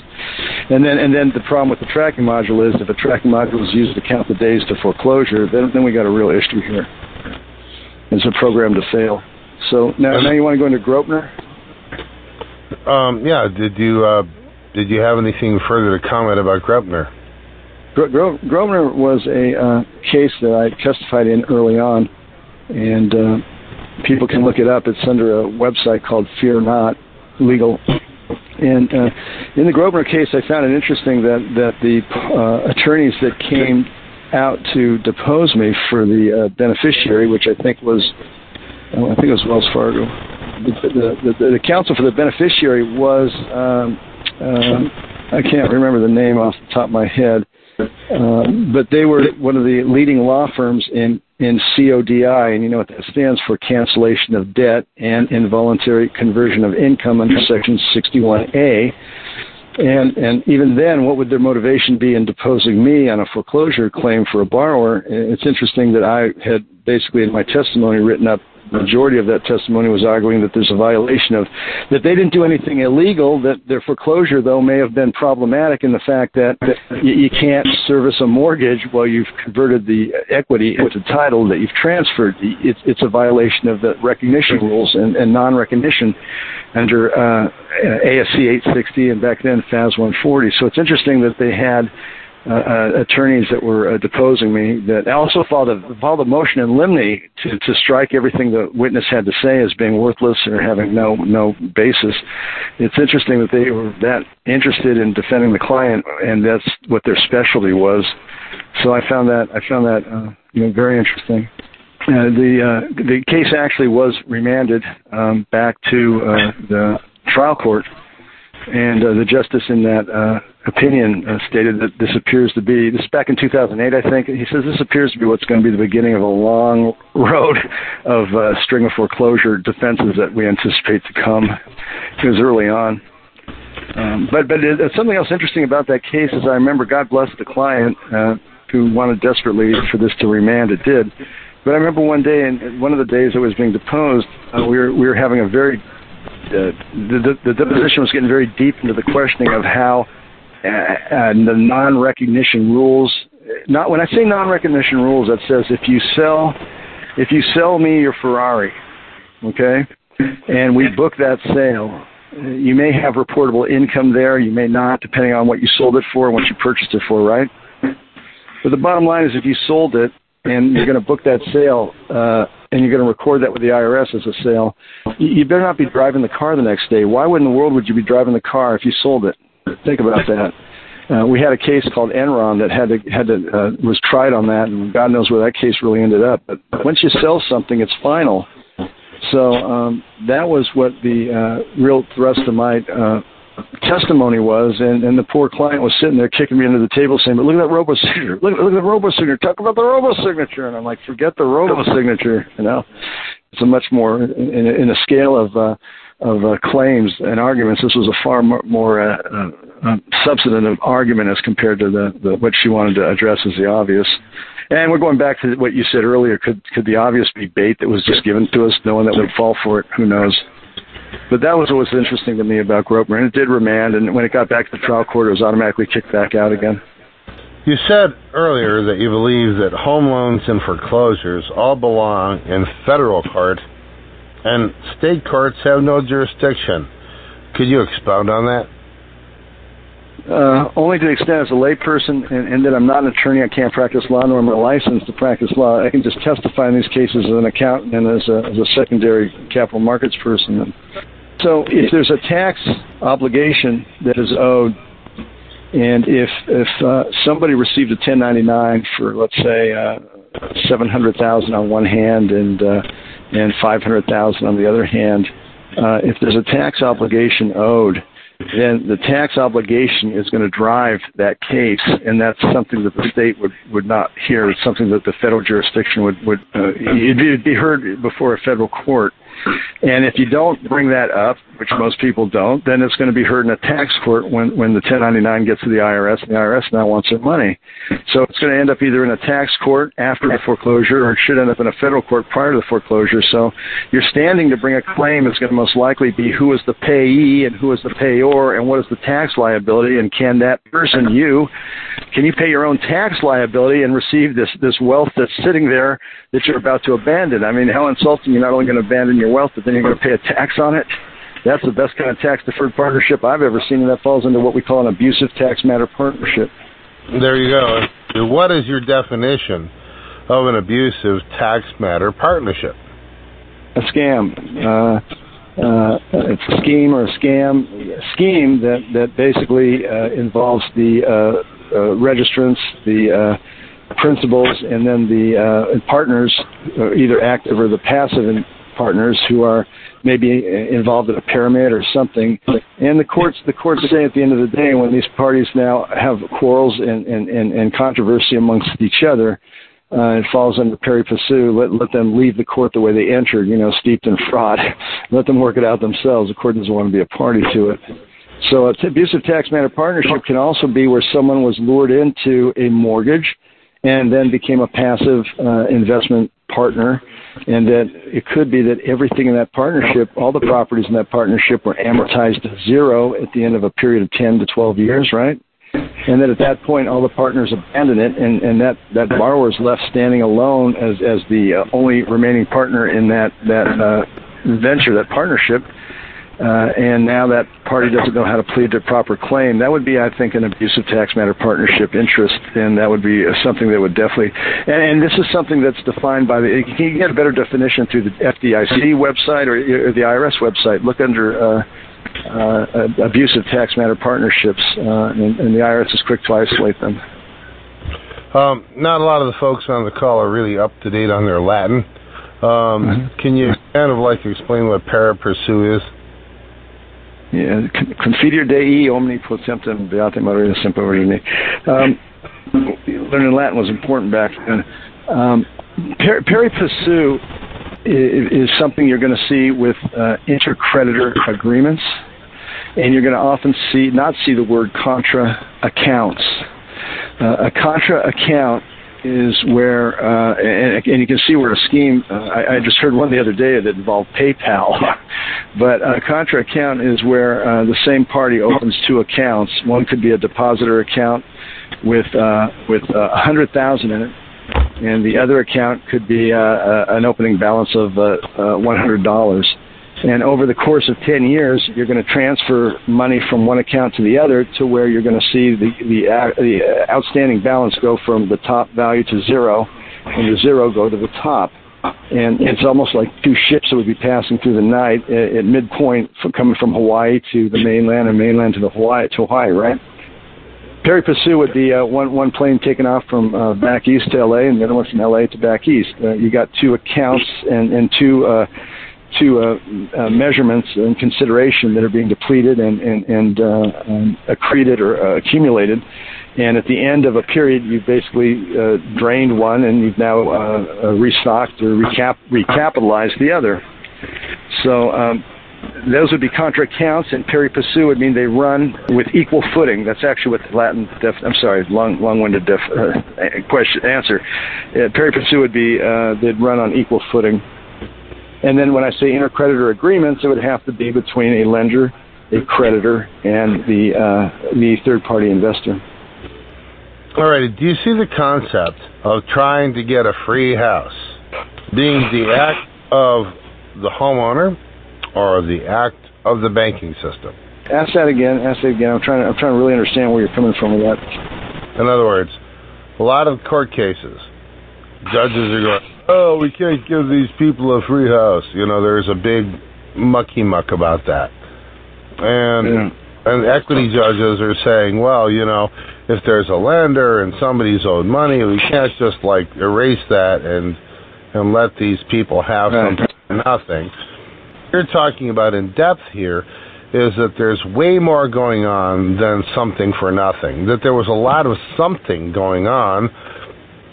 And then, and then the problem with the tracking module is if a tracking module is used to count the days to foreclosure, then, then we got a real issue here. It's a program to fail. So now, now you want to go into Graupner? Um, yeah. Did you uh, did you have anything further to comment about Graupner? Gro- Graupner was a uh, case that I testified in early on, and uh, people can look it up. It's under a website called Fear Not Legal. And uh, in the Graupner case, I found it interesting that that the uh, attorneys that came out to depose me for the uh, beneficiary, which I think was I think it was Wells Fargo. The, the, the, the counsel for the beneficiary was, um, uh, I can't remember the name off the top of my head, uh, but they were one of the leading law firms in, in CODI, and you know what that stands for cancellation of debt and involuntary conversion of income under Section 61A. And and even then, what would their motivation be in deposing me on a foreclosure claim for a borrower? It's interesting that I had basically in my testimony written up majority of that testimony was arguing that there's a violation of that they didn't do anything illegal. That their foreclosure, though, may have been problematic in the fact that you, can't service a mortgage while you've converted the equity into title that you've transferred. It's, it's a violation of the recognition rules and, and non-recognition under uh, ASC 860 and back then FAS 140. So it's interesting that they had uh, uh, attorneys that were uh, deposing me that also filed a, filed a motion in limine to, to strike everything the witness had to say as being worthless or having no no basis. It's interesting that they were that interested in defending the client, and that's what their specialty was. So I found that I found that uh, you know very interesting. Uh, the uh, the case actually was remanded um, back to uh, the trial court, and uh, the justice in that uh, opinion uh, stated that this appears to be this is back in 2008, I think. He says this appears to be what's going to be the beginning of a long [laughs] road of uh, string of foreclosure defenses that we anticipate to come. It was early on. Um, but but it, something else interesting about that case is I remember God bless the client uh, who wanted desperately for this to remand. It did. But I remember one day, and one of the days I was being deposed, uh, we were we were having a very uh, the, the, deposition was getting very deep into the questioning of how uh, and the non-recognition rules. Not when I say non-recognition rules, that says if you sell, if you sell me your Ferrari, okay, and we book that sale, you may have reportable income there, you may not, depending on what you sold it for and what you purchased it for, right? But the bottom line is, if you sold it and you're going to book that sale, uh, and you're going to record that with the IRS as a sale, you better not be driving the car the next day. Why in the world would you be driving the car if you sold it? Think about that. Uh, we had a case called Enron that had to had to uh, was tried on that, and God knows where that case really ended up. But once you sell something, it's final. So um, that was what the uh, real thrust of my uh, testimony was, and, and the poor client was sitting there kicking me under the table saying, "But look at that robo signature! Look, look at the robo signature! Talk about the robo signature!" And I'm like, "Forget the robo signature! You know, it's a much more in, in a scale of." Uh, of uh, claims and arguments. This was a far more, more uh, uh, substantive argument as compared to the, the what she wanted to address as the obvious. And we're going back to what you said earlier. Could could the obvious be bait that was just given to us? No one that would fall for it. Who knows? But that was what was interesting to me about Graupner. And it did remand, and when it got back to the trial court, it was automatically kicked back out again. You said earlier that you believe that home loans and foreclosures all belong in federal court and state courts have no jurisdiction. Could you expound on that? Uh, only to the extent as a layperson, and, and that I'm not an attorney, I can't practice law, nor am I licensed to practice law. I can just testify in these cases as an accountant and as a, as a secondary capital markets person. So, if there's a tax obligation that is owed, and if if uh, somebody received a 1099 for let's say uh, 700,000 on one hand and uh, and 500,000 on the other hand. Uh, if there's a tax obligation owed, then the tax obligation is going to drive that case, and that's something that the state would, would not hear. It's something that the federal jurisdiction would would uh, it'd be heard before a federal court. And if you don't bring that up, which most people don't, then it's going to be heard in a tax court when, when the 1099 gets to the IRS, and the IRS now wants their money. So it's going to end up either in a tax court after the foreclosure, or it should end up in a federal court prior to the foreclosure. So your standing to bring a claim is going to most likely be who is the payee and who is the payor, and what is the tax liability, and can that person, you, can you pay your own tax liability and receive this this wealth that's sitting there that you're about to abandon? I mean, how insulting! You're not only going to abandon your wealth, but then you're going to pay a tax on it. That's the best kind of tax deferred partnership I've ever seen, and that falls into what we call an abusive tax matter partnership. There you go. What is your definition of an abusive tax matter partnership? A scam. Uh, uh, it's a scheme or a scam scheme that that basically uh, involves the uh, uh, registrants, the uh, principals, and then the uh, partners, either active or the passive partners who are maybe involved in a pyramid or something. And the courts, the courts say at the end of the day, when these parties now have quarrels and, and, and, and controversy amongst each other, uh, it falls under pari passu. Let, let them leave the court the way they entered, you know, steeped in fraud. [laughs] let them work it out themselves. The court doesn't want to be a party to it. So, abusive tax matter partnership can also be where someone was lured into a mortgage and then became a passive uh, investment partner, and that it could be that everything in that partnership, all the properties in that partnership, were amortized to zero at the end of a period of 10 to 12 years, right? And that at that point, all the partners abandon it, and, and that, that borrower is left standing alone as, as the uh, only remaining partner in that, that uh, venture, that partnership uh, and now that party doesn't know how to plead their proper claim. That would be, I think, an abusive tax matter partnership interest, and that would be something that would definitely. And, and this is something that's defined by the. Can you get a better definition through the FDIC website or, or the IRS website? Look under. Uh, uh, abusive tax matter partnerships, uh, and, and the IRS is quick to isolate them. Um, not a lot of the folks on the call are really up to date on their Latin. Um, mm-hmm. Can you kind of like explain what pari passu is? Yeah, Dei omni beate Maria semperine. Um, learning Latin was important back then. Um, pari passu is, is something you're going to see with uh, intercreditor agreements, and you're going to often see not see the word contra accounts. Uh, a contra account is where, uh, and, and, you can see where a scheme, uh, I, I, just heard one the other day that involved PayPal, [laughs] but a contra account is where uh, the same party opens two accounts. One could be a depositor account with uh, with uh, a hundred thousand in it, and the other account could be uh, an opening balance of one hundred dollars and over the course of 10 years, you're going to transfer money from one account to the other to where you're going to see the, the, uh, the outstanding balance go from the top value to zero and the zero go to the top. And it's almost like two ships that would be passing through the night at, at midpoint coming from Hawaii to the mainland and mainland to the Hawaii, to Hawaii, right? pari passu would be uh, one one plane taking off from uh, back east to LA and the other one from LA to back east. Uh, you got two accounts and and two uh, to uh, uh, measurements and consideration that are being depleted and, and, and uh, um, accreted or uh, accumulated. And at the end of a period, you've basically uh, drained one and you've now uh, restocked or recap- recapitalized the other. So um, those would be contra accounts, and pari passu would mean they run with equal footing. That's actually what the Latin def. I'm sorry, long long-winded def, question answer. Uh, pari passu would be they'd run on equal footing. And then when I say intercreditor agreements, it would have to be between a lender, a creditor, and the uh, the third party investor. All right. Do you see the concept of trying to get a free house being the act of the homeowner or the act of the banking system? Ask that again. Ask that again. I'm trying to I'm trying to really understand where you're coming from with that. In other words, a lot of court cases, judges are going, oh, we can't give these people a free house. You know, there's a big mucky muck about that. And yeah. and equity judges are saying, well, you know, if there's a lender and somebody's owed money, we can't just like erase that and and let these people have right. something for nothing. You're talking about in depth here is that there's way more going on than something for nothing. That there was a lot of something going on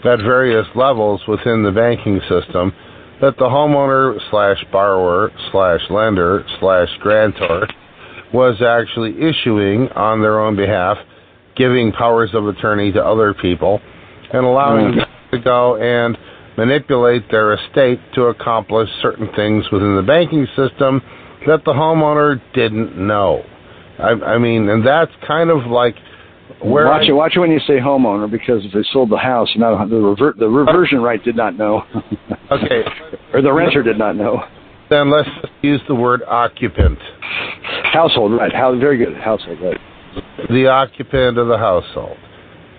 at various levels within the banking system that the homeowner slash borrower slash lender slash grantor was actually issuing on their own behalf, giving powers of attorney to other people, and allowing mm. them to go and manipulate their estate to accomplish certain things within the banking system that the homeowner didn't know. I, I mean, and that's kind of like where watch I, it. Watch it when you say homeowner, because if they sold the house, not the rever- the reversion right did not know. [laughs] okay, or the renter did not know. Then let's use the word occupant. Household, right? How very good. Household, right? The occupant of the household.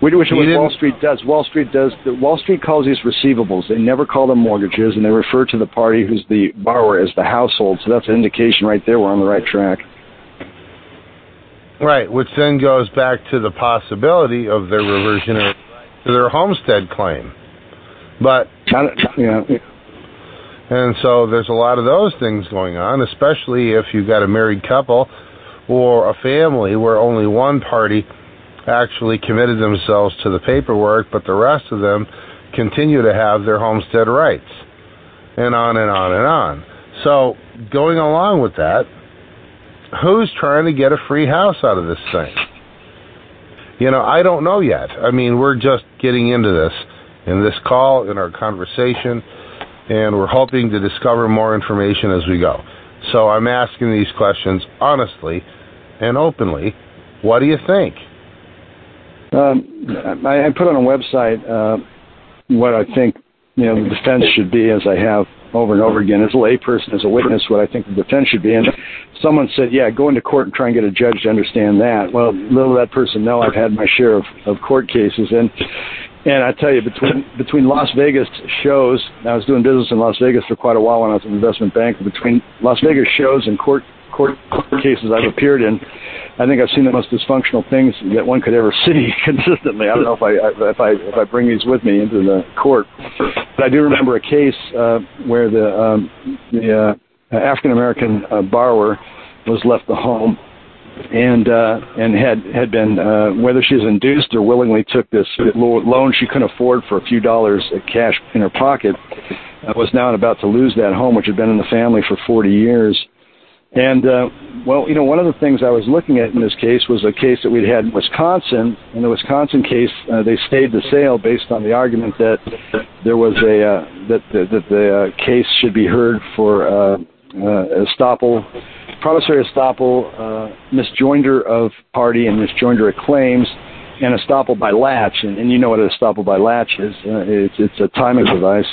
Which, which what Wall Street does. Wall Street does. Wall Street calls these receivables. They never call them mortgages, and they refer to the party who's the borrower as the household. So that's an indication right there we're on the right track. Right, which then goes back to the possibility of their reversion to their homestead claim. But yeah. And so there's a lot of those things going on, especially if you've got a married couple or a family where only one party actually committed themselves to the paperwork, but the rest of them continue to have their homestead rights. And on and on and on. So going along with that, who's trying to get a free house out of this thing? You know, I don't know yet. I mean, we're just getting into this in this call, in our conversation. and we're hoping to discover more information as we go. So I'm asking these questions honestly and openly. What do you think? Um, I, put on a website uh, what I think you know the defense should be, as I have over and over again, as a layperson, as a witness, what I think the defense should be. And someone said, "Yeah, go into court and try and get a judge to understand that." Well, little that person know I've had my share of, of court cases, and and I tell you, between between Las Vegas shows, I was doing business in Las Vegas for quite a while when I was an investment banker. Between Las Vegas shows and court court, court cases I've appeared in, I think I've seen the most dysfunctional things that one could ever [laughs] see consistently. I don't know if I if I if I bring these with me into the court, but I do remember a case uh, where the um, the uh, African American uh, borrower was left the home and uh, and had had been uh, whether she's induced or willingly took this loan she couldn't afford for a few dollars cash in her pocket uh, was now about to lose that home which had been in the family for 40 years and uh, well, you know, one of the things I was looking at in this case was a case that we'd had in Wisconsin. In the Wisconsin case, uh, they stayed the sale based on the argument that there was a uh, that the, that the uh, case should be heard for uh, uh, estoppel, promissory estoppel, uh, misjoinder of party, and misjoinder of claims, and estoppel by laches. And, and you know what estoppel by laches is? Uh, it's it's a timing device.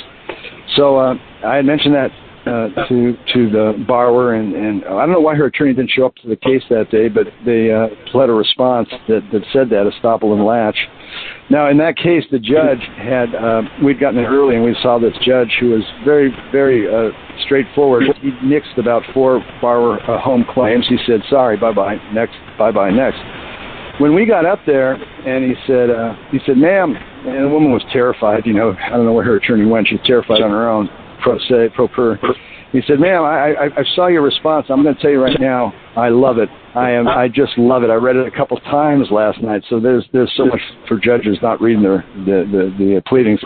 So uh, I had mentioned that uh, to to the borrower, and, and I don't know why her attorney didn't show up to the case that day, but they uh, pled a response that, that said that estoppel and laches. Now, in that case, the judge had uh, we'd gotten it early, and we saw this judge who was very very uh, straightforward. He nixed about four borrower uh, home claims. He said, "Sorry, bye bye, next, bye bye, next." When we got up there, and he said, uh, he said, "Ma'am," and the woman was terrified. You know, I don't know where her attorney went. She's terrified on her own pro se, pro per. He said, "Ma'am, I, I, I saw your response. I'm going to tell you right now, I love it. I am, I just love it. I read it a couple times last night. So there's, there's so much for judges not reading their, the, the, the pleadings.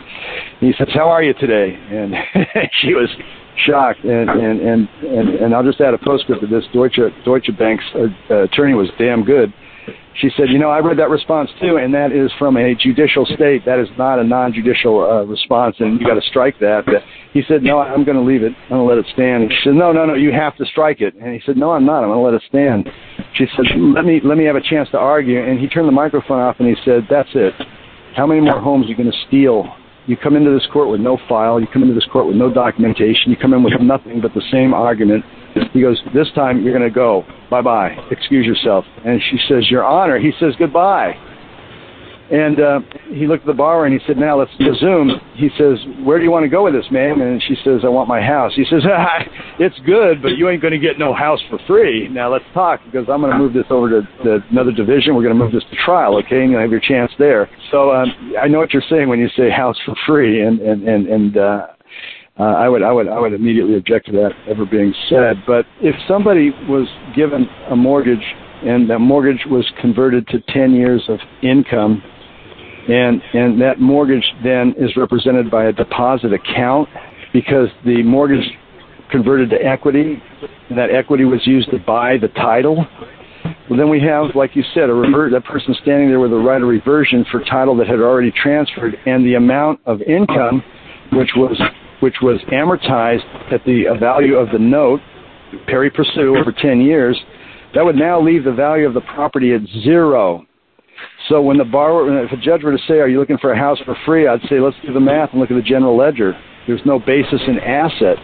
He says, "How are you today?" And [laughs] she was shocked. And, and, and, and, and I'll just add a postscript to this. Deutsche, Deutsche Bank's uh, attorney was damn good she said, "You know, I read that response too, and that is from a judicial state. That is not a non-judicial uh, response, and you got to strike that." But he said, "No, I'm going to leave it. I'm going to let it stand." And she said, "No, no, no, you have to strike it." And he said, "No, I'm not. I'm going to let it stand." She said, "Let me let me have a chance to argue." And he turned the microphone off and he said, "That's it. How many more homes are you going to steal you come into this court with no file. You come into this court with no documentation. You come in with nothing but the same argument. He goes, this time you're going to go. Bye-bye. Excuse yourself. And she says, Your Honor. He says, goodbye. And uh, he looked at the borrower and he said, "Now let's resume." He says, "Where do you want to go with this, ma'am?" And she says, "I want my house." He says, [laughs] ah, "It's good, but you ain't going to get no house for free. Now let's talk because I'm going to move this over to, to another division. We're going to move this to trial, okay? And you'll have your chance there." So um, I know what you're saying when you say house for free, and and and and. Uh, uh, I would, I would, I would immediately object to that ever being said. But if somebody was given a mortgage and that mortgage was converted to 10 years of income and and that mortgage then is represented by a deposit account because the mortgage converted to equity and that equity was used to buy the title well then we have like you said a revert that person standing there with a right of reversion for title that had already transferred and the amount of income which was which was amortized at the value of the note pari passu over 10 years that would now leave the value of the property at zero so when the borrower, if a judge were to say, "Are you looking for a house for free?" I'd say, "Let's do the math and look at the general ledger. There's no basis in asset."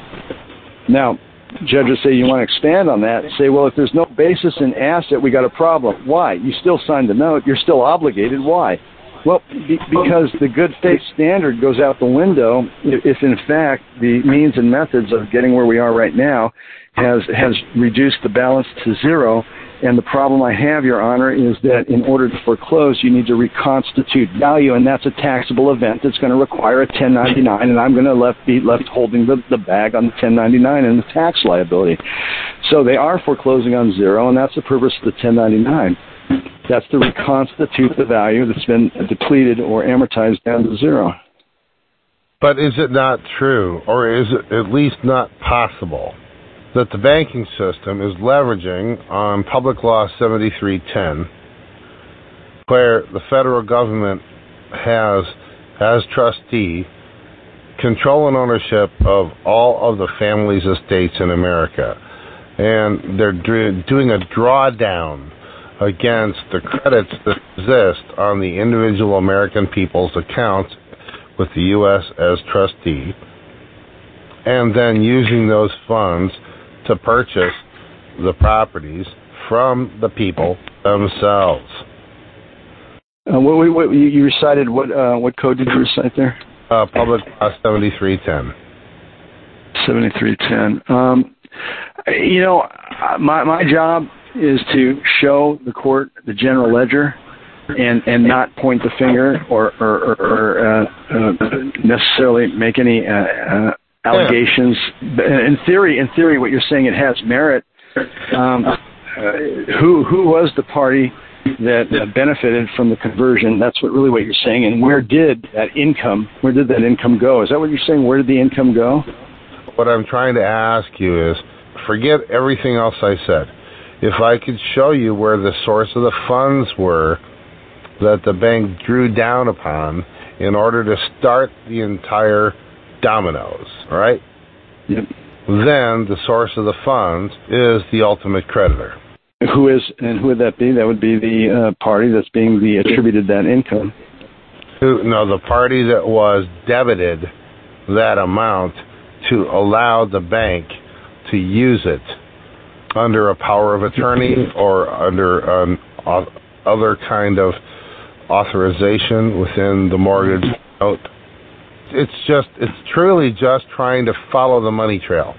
Now, judges say you want to expand on that. Say, well, if there's no basis in asset, we got a problem. Why? You still signed the note. You're still obligated. Why? Well, be, because the good faith standard goes out the window if, in fact, the means and methods of getting where we are right now has has reduced the balance to zero and the problem I have, Your Honor, is that in order to foreclose, you need to reconstitute value, and that's a taxable event that's going to require a 1099, and I'm going to left, be left holding the, the bag on the 1099 and the tax liability. So they are foreclosing on zero, and that's the purpose of the 1099. That's to reconstitute the value that's been depleted or amortized down to zero. But is it not true, or is it at least not possible, that the banking system is leveraging on Public Law 7310, where the federal government has, as trustee, control and ownership of all of the family's estates in America. And they're doing a drawdown against the credits that exist on the individual American people's accounts with the U.S. as trustee, and then using those funds to purchase the properties from the people themselves. Uh, what, what, you recited what uh, what code did you recite there? Uh, public law seventy three ten. Seventy three ten. Um, you know, my my job is to show the court the general ledger and and not point the finger or or, or, uh, uh, necessarily make any uh, uh, allegations. In theory, in theory, what you're saying it has merit. Um, uh, who who was the party that benefited from the conversion? That's what really what you're saying. And where did that income? Where did that income go? Is that what you're saying? Where did the income go? What I'm trying to ask you is, forget everything else I said if I could show you where the source of the funds were that the bank drew down upon in order to start the entire dominoes, right? Yep. Then the source of the funds is the ultimate creditor. Who is and who would that be? That would be the uh, party that's being the attributed that income. Who? No, the party that was debited that amount to allow the bank to use it under a power of attorney or under an other kind of authorization within the mortgage note. It's just, it's truly just trying to follow the money trail.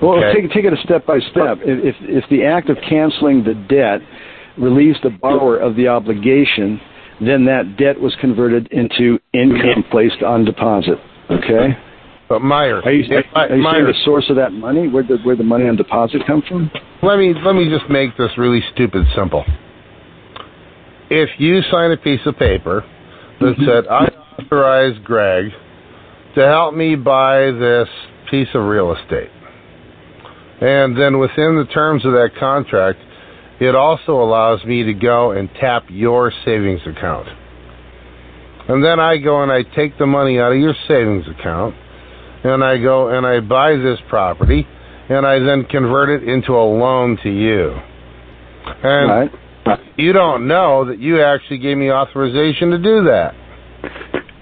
Well, okay? take, take it a step by step. If, if the act of canceling the debt relieves the borrower of the obligation, then that debt was converted into income placed on deposit. Okay? But Maher, are you, are you Maher, the source of that money? Where did where the money on deposit come from? Let me let me just make this really stupid simple. If you sign a piece of paper that mm-hmm. said I authorize Greg to help me buy this piece of real estate, and then within the terms of that contract, it also allows me to go and tap your savings account. And then I go and I take the money out of your savings account and I go and I buy this property, and I then convert it into a loan to you. And right. you don't know that you actually gave me authorization to do that.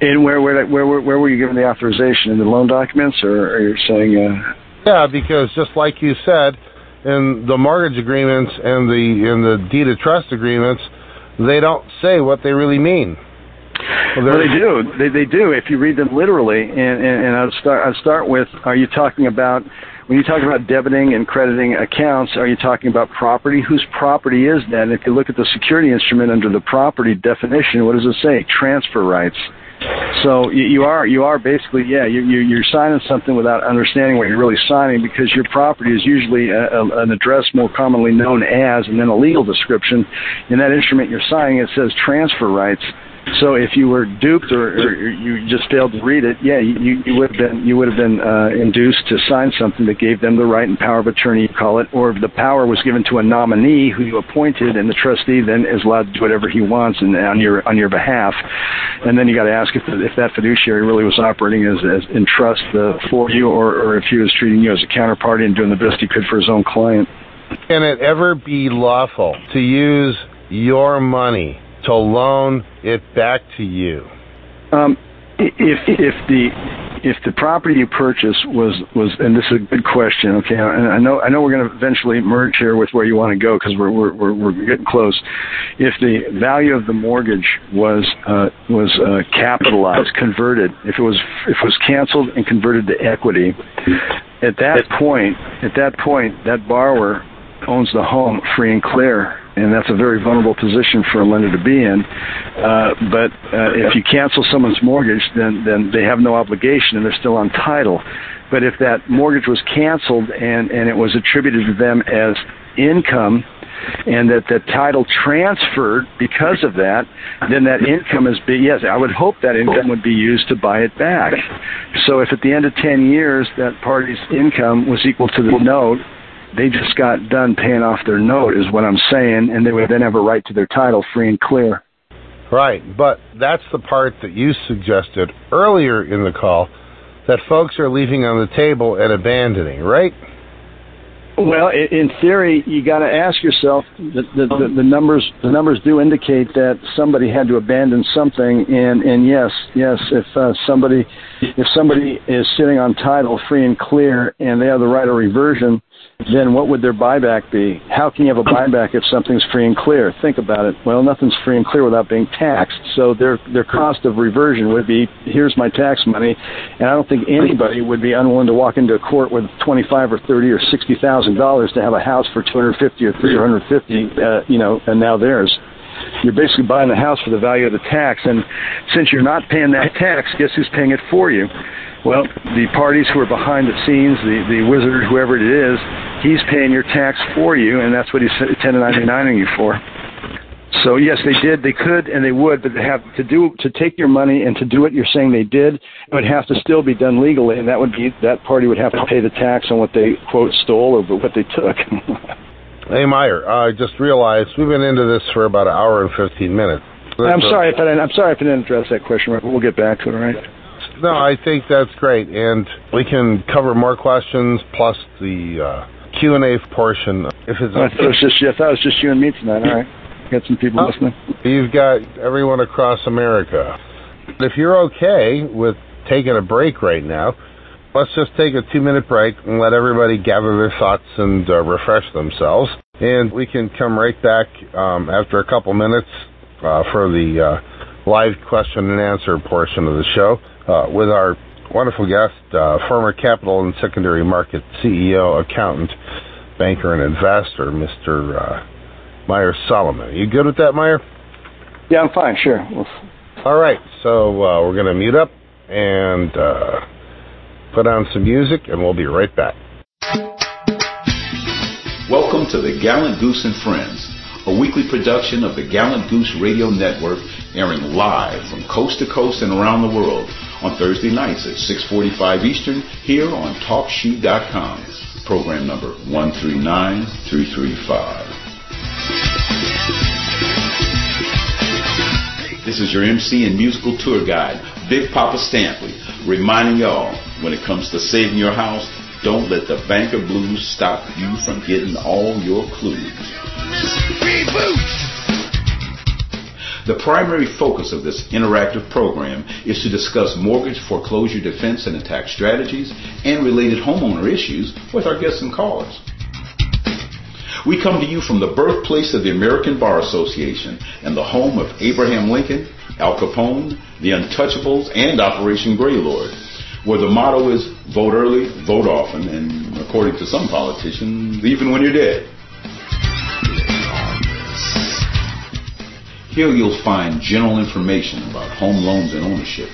And where where where where were you given the authorization in the loan documents, or are you saying? Uh... Yeah, because just like you said, in the mortgage agreements and the in the deed of trust agreements, they don't say what they really mean. Well, they do. They they do. If you read them literally, and and, and I'll start. I'll start with. Are you talking about when you talk about debiting and crediting accounts? Are you talking about property? Whose property is that? And if you look at the security instrument under the property definition, what does it say? Transfer rights. So you, you are you are basically yeah you, you you're signing something without understanding what you're really signing because your property is usually a, a, an address more commonly known as and then a legal description. In that instrument you're signing it says transfer rights. So if you were duped or, or you just failed to read it, yeah, you, you would have been you would have been uh, induced to sign something that gave them the right and power of attorney, you call it, or the power was given to a nominee who you appointed, and the trustee then is allowed to do whatever he wants and on your on your behalf. And then you got to ask if if that fiduciary really was operating as, as in trust uh, for you, or, or if he was treating you as a counterparty and doing the best he could for his own client. Can it ever be lawful to use your money to loan it back to you? Um, if if the if the property you purchased was was and this is a good question okay and I know I know we're going to eventually merge here with where you want to go because we're, we're we're we're getting close if the value of the mortgage was uh, was uh, capitalized converted if it was if it was canceled and converted to equity at that point at that point that borrower owns the home free and clear and that's a very vulnerable position for a lender to be in. Uh, but uh, if you cancel someone's mortgage, then then they have no obligation and they're still on title. But if that mortgage was canceled and and it was attributed to them as income, and that the title transferred because of that, then that income is be yes, I would hope that income would be used to buy it back. So if at the end of ten years that party's income was equal to the note, they just got done paying off their note, is what I'm saying, and they would then have a right to their title free and clear. Right, but that's the part that you suggested earlier in the call that folks are leaving on the table and abandoning, right? Well, in theory, you got to ask yourself. The, the, the, the, numbers the numbers do indicate that somebody had to abandon something, and and yes, yes, if uh, somebody if somebody is sitting on title free and clear, and they have the right of reversion, then what would their buyback be? How can you have a buyback if something's free and clear? Think about it. Well, nothing's free and clear without being taxed. So their their cost of reversion would be here's my tax money, and I don't think anybody would be unwilling to walk into a court with twenty five or thirty or sixty thousand dollars to have a house for two hundred fifty or three hundred fifty, uh, you know, and now theirs. You're basically buying the house for the value of the tax, and since you're not paying that tax, guess who's paying it for you? Well, the parties who are behind the scenes, the, the wizard, whoever it is, he's paying your tax for you, and that's what he's 1099ing you for. So yes, they did, they could, and they would, but they have to do to take your money and to do what you're saying they did. It would have to still be done legally, and that would be that party would have to pay the tax on what they quote stole or what they took. [laughs] hey Maher, I just realized we've been into this for about an hour and 15 minutes. I'm sorry if I didn't, I'm sorry if I didn't address that question, but we'll get back to it. All right. No, I think that's great, and we can cover more questions plus the uh, Q and A portion. If it's I thought it was just I thought it was just you and me tonight. All right, got some people oh, listening. You've got everyone across America. If you're okay with taking a break right now, let's just take a two-minute break and let everybody gather their thoughts and uh, refresh themselves, and we can come right back um, after a couple minutes uh, for the uh, live question and answer portion of the show uh, with our wonderful guest, uh, former capital and secondary market CEO, accountant, banker, and investor, Mr. Uh, Maher Soliman. You good with that, Maher? Yeah, I'm fine. Sure. All right. So uh, we're going to mute up and uh, put on some music, and we'll be right back. Welcome to the Gallant Goose and Friends, a weekly production of the Gallant Goose Radio Network, airing live from coast to coast and around the world on Thursday nights at 6:45 Eastern here on TalkShoe.com. Program number 139335. This is your MC and musical tour guide, Big Papa Stampley, reminding y'all when it comes to saving your house, don't let the banker blues stop you from getting all your clues. The primary focus of this interactive program is to discuss mortgage foreclosure defense and attack strategies and related homeowner issues with our guests and callers. We come to you from the birthplace of the American Bar Association and the home of Abraham Lincoln, Al Capone, the Untouchables, and Operation Greylord, where the motto is vote early, vote often, and according to some politicians, even when you're dead. Here you'll find general information about home loans and ownership,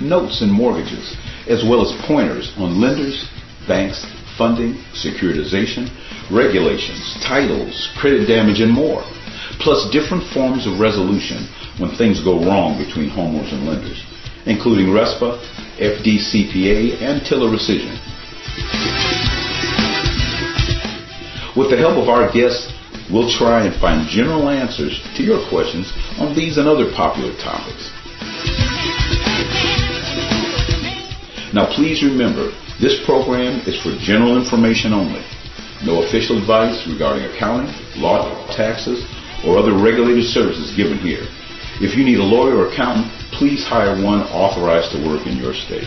notes and mortgages, as well as pointers on lenders, banks, funding, securitization, regulations, titles, credit damage, and more, plus different forms of resolution when things go wrong between homeowners and lenders, including RESPA, FDCPA, and TILA rescission. With the help of our guests, We'll try and find general answers to your questions on these and other popular topics. Now please remember, this program is for general information only. No official advice regarding accounting, law, taxes, or other regulated services given here. If you need a lawyer or accountant, please hire one authorized to work in your state.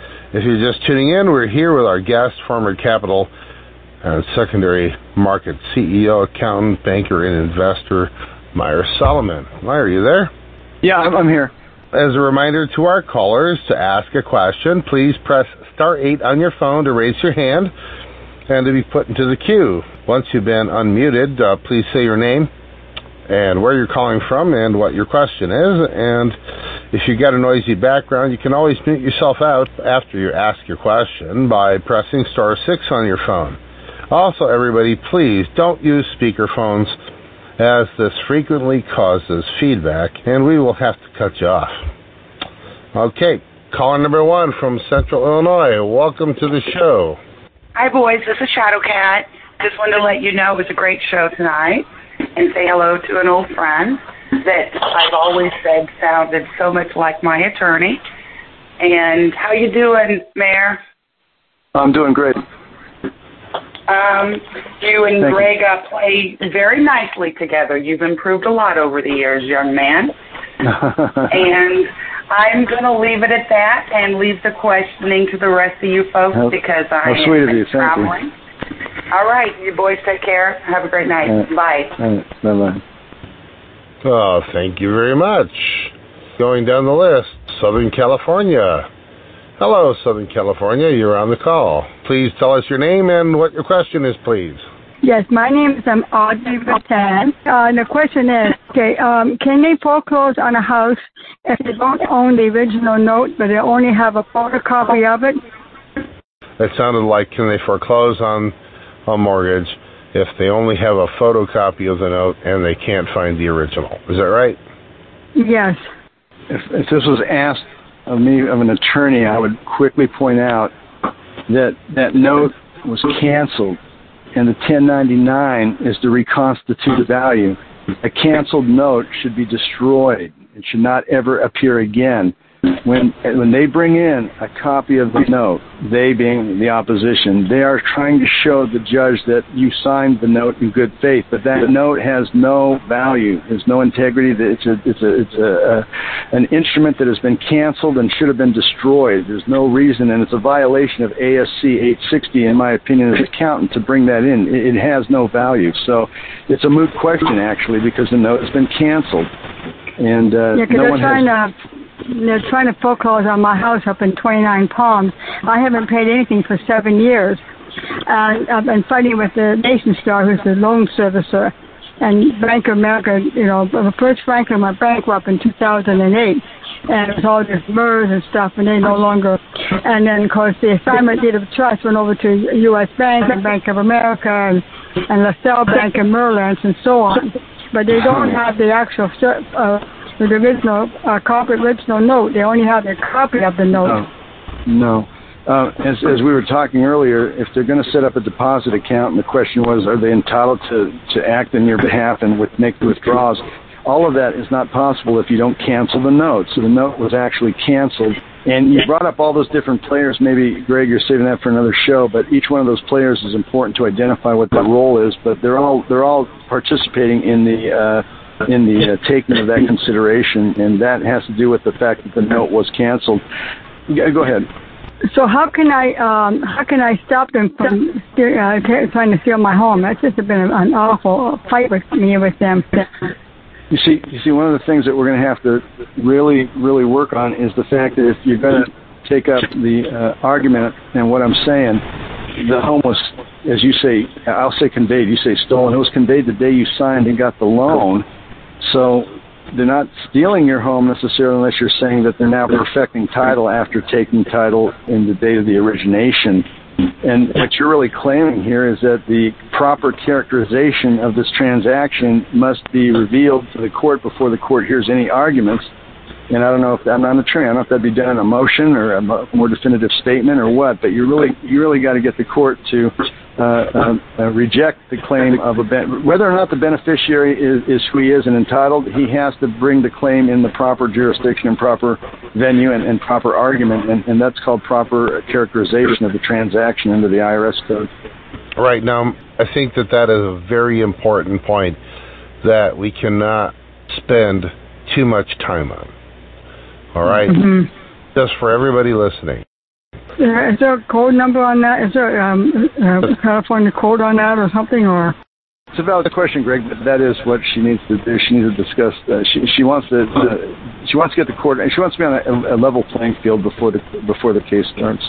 If you're just tuning in, we're here with our guest, former capital and secondary market CEO, accountant, banker, and investor, Maher Soliman. Maher, are you there? Yeah, I'm here. As a reminder to our callers to ask a question, please press star 8 on your phone to raise your hand and to be put into the queue. Once you've been unmuted, uh, please say your name and where you're calling from and what your question is. And if you get a noisy background, you can always mute yourself out after you ask your question by pressing star six on your phone. Also, everybody, please don't use speakerphones as this frequently causes feedback and we will have to cut you off. Okay, caller number one from Central Illinois. Welcome to the show. Hi, boys. This is Shadowcat. Just wanted to let you know it was a great show tonight and say hello to an old friend that I've always said sounded so much like my attorney. And how you doing, Mayor? I'm doing great. Um, you and Thank Greg uh, play very nicely together. You've improved a lot over the years, young man. [laughs] and I'm going to leave it at that and leave the questioning to the rest of you folks How- because I how am sweet of you. Thank you. Traveling. All right, you boys take care. Have a great night. Uh, Bye. bye bye. Oh, thank you very much. Going down the list, Southern California. Hello, Southern California. You're on the call. Please tell us your name and what your question is, please. Yes, my name is um, Audrey Rattan. Uh, the question is, okay, um, can they foreclose on a house if they don't own the original note, but they only have a photocopy of it? It sounded like can they foreclose on a mortgage if they only have a photocopy of the note and they can't find the original? Is that right? Yes. If, if this was asked of me of an attorney, I would quickly point out that that note was canceled, and the 1099 is to reconstitute the value. A canceled note should be destroyed. It should not ever appear again. When when they bring in a copy of the note, they being the opposition, they are trying to show the judge that you signed the note in good faith, but that note has no value. There's no integrity. That It's a it's a it's a, a an instrument that has been canceled and should have been destroyed. There's no reason, and it's a violation of ASC 860, in my opinion, as an accountant, to bring that in. It, it has no value. So it's a moot question actually because the note has been canceled, and uh, Yeah, no one trying has. to they're trying to foreclose on my house up in 29 Palms. I haven't paid anything for seven years, and I've been fighting with the Nationstar, who's the loan servicer, and Bank of America. You know, the First Franklin went bankrupt in 2008, and it was all just MERS and stuff, and they no longer. And then, of course, the assignment deed of trust went over to U.S. Bank and Bank of America and, and LaSalle Bank and Merrill Lynch and so on. But they don't have the actual cer- uh, the original uh, copy original note. They only have a copy of the note. No. Uh, as, as we were talking earlier, if they're going to set up a deposit account, and the question was, are they entitled to, to act in your behalf and with, make withdrawals? All of that is not possible if you don't cancel the note. So the note was actually canceled. And you brought up all those different players. Maybe, Greg, you're saving that for another show. But each one of those players is important to identify what their role is. But they're all they're all participating in the uh, in the uh, taking of that [clears throat] consideration, and that has to do with the fact that the note was canceled. Yeah, Go ahead. So how can I um, how can I stop them from steal, uh, trying to steal my home? That's just been an awful fight with me with them. You see, you see, one of the things that we're going to have to really, really work on is the fact that if you're going to take up the uh, argument and what I'm saying, the home was, as you say, I'll say conveyed. You say stolen. It was conveyed the day you signed and got the loan. So they're not stealing your home necessarily unless you're saying that they're now perfecting title after taking title in the date of the origination. And what you're really claiming here is that the proper characterization of this transaction must be revealed to the court before the court hears any arguments. And I don't know if I'm not an attorney. I don't know if that'd be done in a motion or a more definitive statement or what. But you really, you really got to get the court to Uh, um, uh, reject the claim of a ben- whether or not the beneficiary is, is who he is and entitled. He has to bring the claim in the proper jurisdiction and proper venue and, and proper argument, and, and that's called proper characterization of the transaction under the IRS code. Right now, I think that that is a very important point that we cannot spend too much time on. All right? Mhm. Just for everybody listening. Is there a code number on that? Is there um, uh, California code on that or something? Or It's a valid question, Greg, but that is what she needs to do. She needs to discuss. Uh, she she wants to uh, she wants to get the court. She wants to be on a, a level playing field before the before the case starts.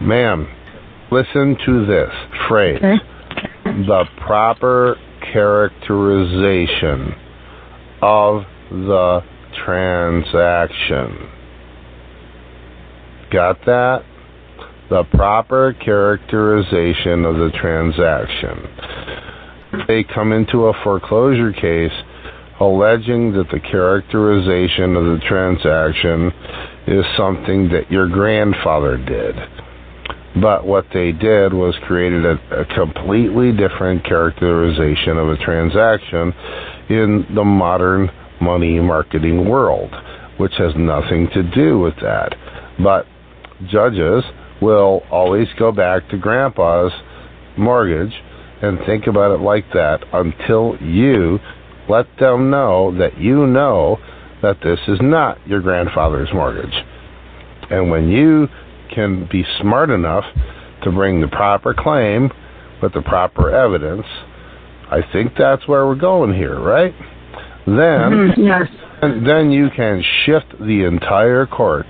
Ma'am, listen to this phrase. okay, The proper characterization of the transaction. Got that? The proper characterization of the transaction. They come into a foreclosure case alleging that the characterization of the transaction is something that your grandfather did. But what they did was created a, a, completely different characterization of a transaction in the modern money marketing world, which has nothing to do with that. But judges will always go back to grandpa's mortgage and think about it like that until you let them know that you know that this is not your grandfather's mortgage. And when you can be smart enough to bring the proper claim with the proper evidence, I think that's where we're going here, right? Then, Mhm, yes. and then you can shift the entire court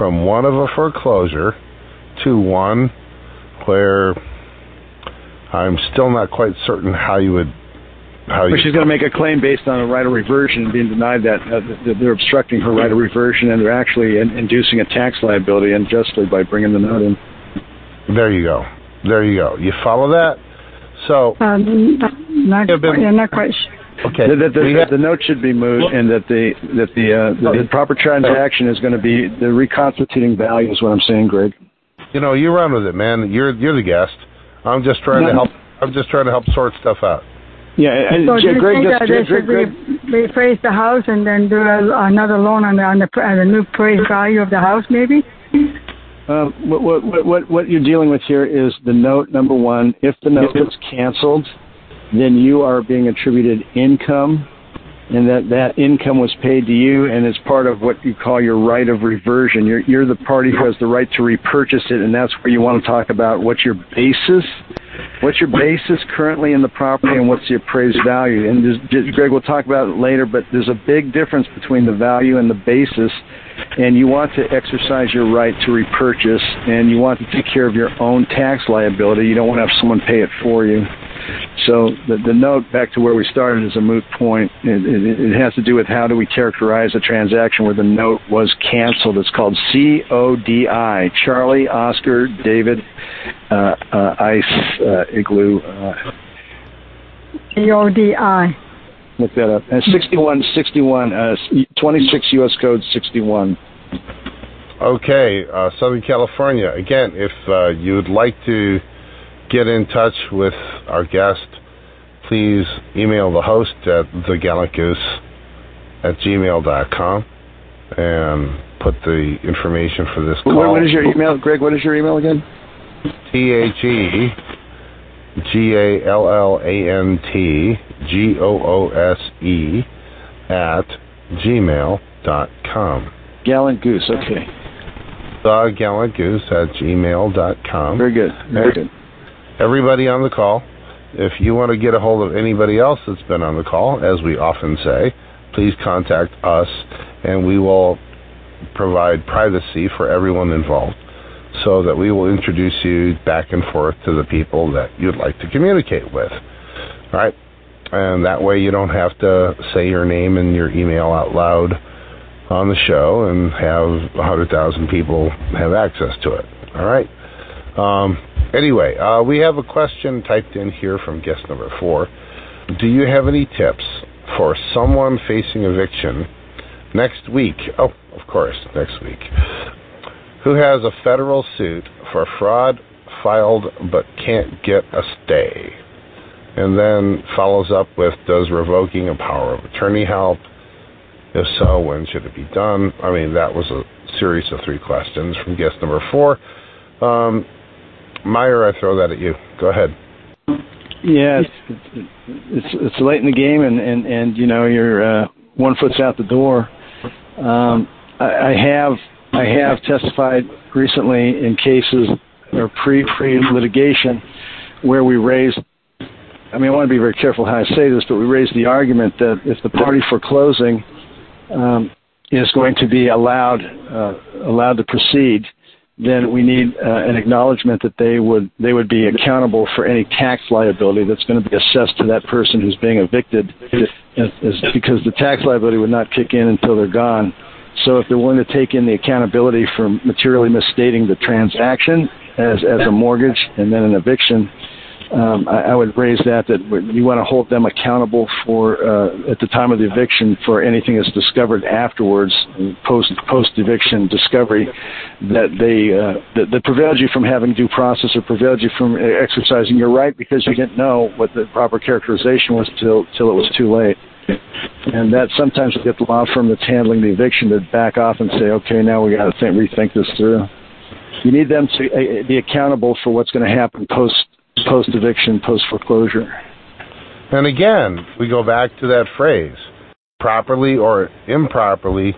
from one of a foreclosure to one where I'm still not quite certain how you would how But you she's going to make a claim based on a right of reversion being denied that, uh, that they're obstructing her right of reversion and they're actually in, inducing a tax liability unjustly by bringing the note in. There you go. There you go. You follow that? So Um, not, Yeah, but- yeah, not quite sure. Okay, The, the, the, have- the note should be moved and that the that the, uh, the, the proper transaction is going to be the reconstituting value is what I'm saying, Greg. you know you run with it, man. You're you're the guest. I'm just trying to help. I'm just trying to help sort stuff out. Yeah, and So do J- you Greg, think just, that Greg, they should Greg, re- rephrase the house and then do a, another loan on the on the, on the new appraised value of the house, maybe? Um, what, what, what, what, what you're dealing with here is the note number one. If the note is canceled, then you are being attributed income, and that that income was paid to you, and it's part of what you call your right of reversion. You're you're the party who has the right to repurchase it, and that's where you want to talk about what's your basis, what's your basis currently in the property, and what's the appraised value. And just- Greg will talk about it later, but there's a big difference between the value and the basis and you want to exercise your right to repurchase and you want to take care of your own tax liability. You don't want to have someone pay it for you. So the, the note, back to where we started, is a moot point. It, it, it has to do with how do we characterize a transaction where the note was canceled. It's called CODI, Charlie, Oscar, David, uh, uh, Ice, uh, Igloo. Uh, C-O-D-I. Look that up. And 6161, uh, 26 U.S. Code 61. Okay, uh, Southern California. Again, if uh, you would like to get in touch with our guest, please email the host at thegallantgoose at gmail.com and put the information for this call. What, what is your email, Greg? What is your email again? T H E G A L L A N T G O O S E at gmail.com. Gallant Goose. Okay. The Gallant Goose at gmail.com. Very good. Very good. Everybody on the call, if you want to get a hold of anybody else that's been on the call, as we often say, please contact us and we will provide privacy for everyone involved so that we will introduce you back and forth to the people that you'd like to communicate with. All right? And that way you don't have to say your name and your email out loud on the show and have 100,000 people have access to it. All right? Um, anyway, uh, we have a question typed in here from guest number four. Do you have any tips for someone facing eviction next week? Oh, of course, next week. Who has a federal suit for fraud filed but can't get a stay? And then follows up with Does revoking a power of attorney help? If so, when should it be done? I mean, that was a series of three questions from guest number four. Um, Maher, I throw that at you. Go ahead. Yeah, it's, it's it's late in the game, and and and you know you're uh, one foot's out the door. Um, I, I have I have testified recently in cases or pre pre litigation where we raised. I mean, I want to be very careful how I say this, but we raised the argument that if the party foreclosing um, is going to be allowed uh, allowed to proceed, then we need uh, an acknowledgement that they would they would be accountable for any tax liability that's going to be assessed to that person who's being evicted, because the tax liability would not kick in until they're gone. So if they're willing to take in the accountability for materially misstating the transaction as as a mortgage and then an eviction, um, I, I would raise that that you want to hold them accountable for uh, at the time of the eviction for anything that's discovered afterwards, post post eviction discovery, that they uh, that, that prevented you from having due process or prevented you from exercising your right because you didn't know what the proper characterization was till till it was too late. And that sometimes we get the law firm that's handling the eviction to back off and say, okay, now we got to think, rethink this through. You need them to uh, be accountable for what's going to happen post post eviction, post foreclosure. And again, we go back to that phrase properly or improperly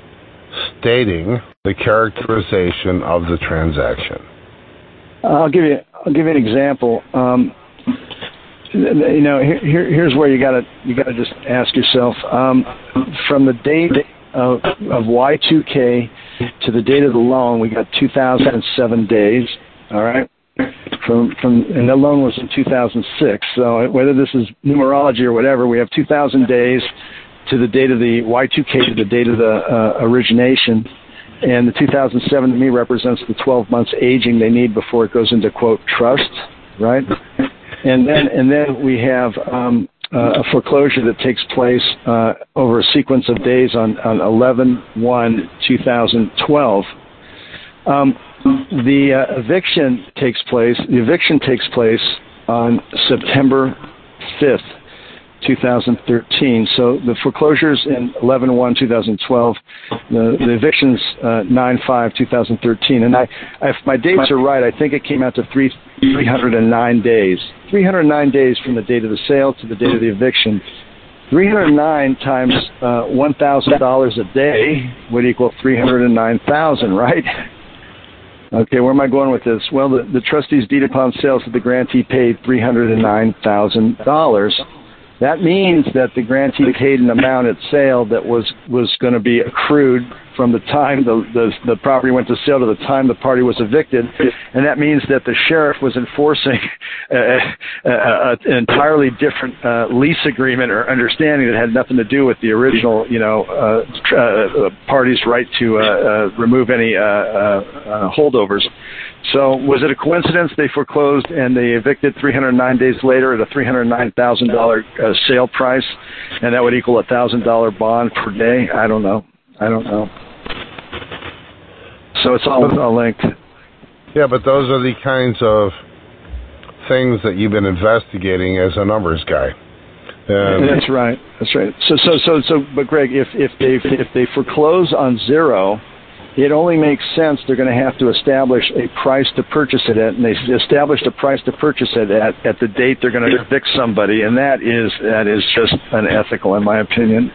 stating the characterization of the transaction. I'll give you I'll give you an example. Um, you know, here, here's where you gotta you gotta just ask yourself um, from the date of, of Y2K to the date of the loan, we got 2007 days. All right from from and the loan was in 2006. So whether this is numerology or whatever, we have 2,000 days to the date of the Y2K to the date of the uh, origination, and the 2007 to me represents the 12 months aging they need before it goes into quote trust, right? And then and then we have um, uh, a foreclosure that takes place uh, over a sequence of days on on 11 1 2012. Um, the uh, eviction takes place. The eviction takes place on September 5th, 2013. So the foreclosures in 11-1-2012, the, the evictions uh, 9-5-2013. And I, if my dates are right, I think it came out to three, 309 days. 309 days from the date of the sale to the date of the eviction. 309 times uh, $1,000 a day would equal 309,000, right? Okay, where am I going with this? Well, the, the trustees deed upon sales of the grantee paid $309,000 that means that the grantee paid an amount at sale that was was going to be accrued from the time the, the the property went to sale to the time the party was evicted, and that means that the sheriff was enforcing a, a, an entirely different uh, lease agreement or understanding that had nothing to do with the original, you know, uh, tr- uh, party's right to uh, uh, remove any uh, uh, uh, holdovers. So was it a coincidence they foreclosed and they evicted 309 days later at a $309,000 uh, sale price, and that would equal a thousand dollar bond per day? I don't know. I don't know. So it's all, all linked. Yeah, but those are the kinds of things that you've been investigating as a numbers guy. And That's right. That's right. So, so, so, so, but Greg, if if they if they foreclose on zero, it only makes sense they're going to have to establish a price to purchase it at, and they established a price to purchase it at at the date they're going to evict somebody, and that is that is just unethical in my opinion.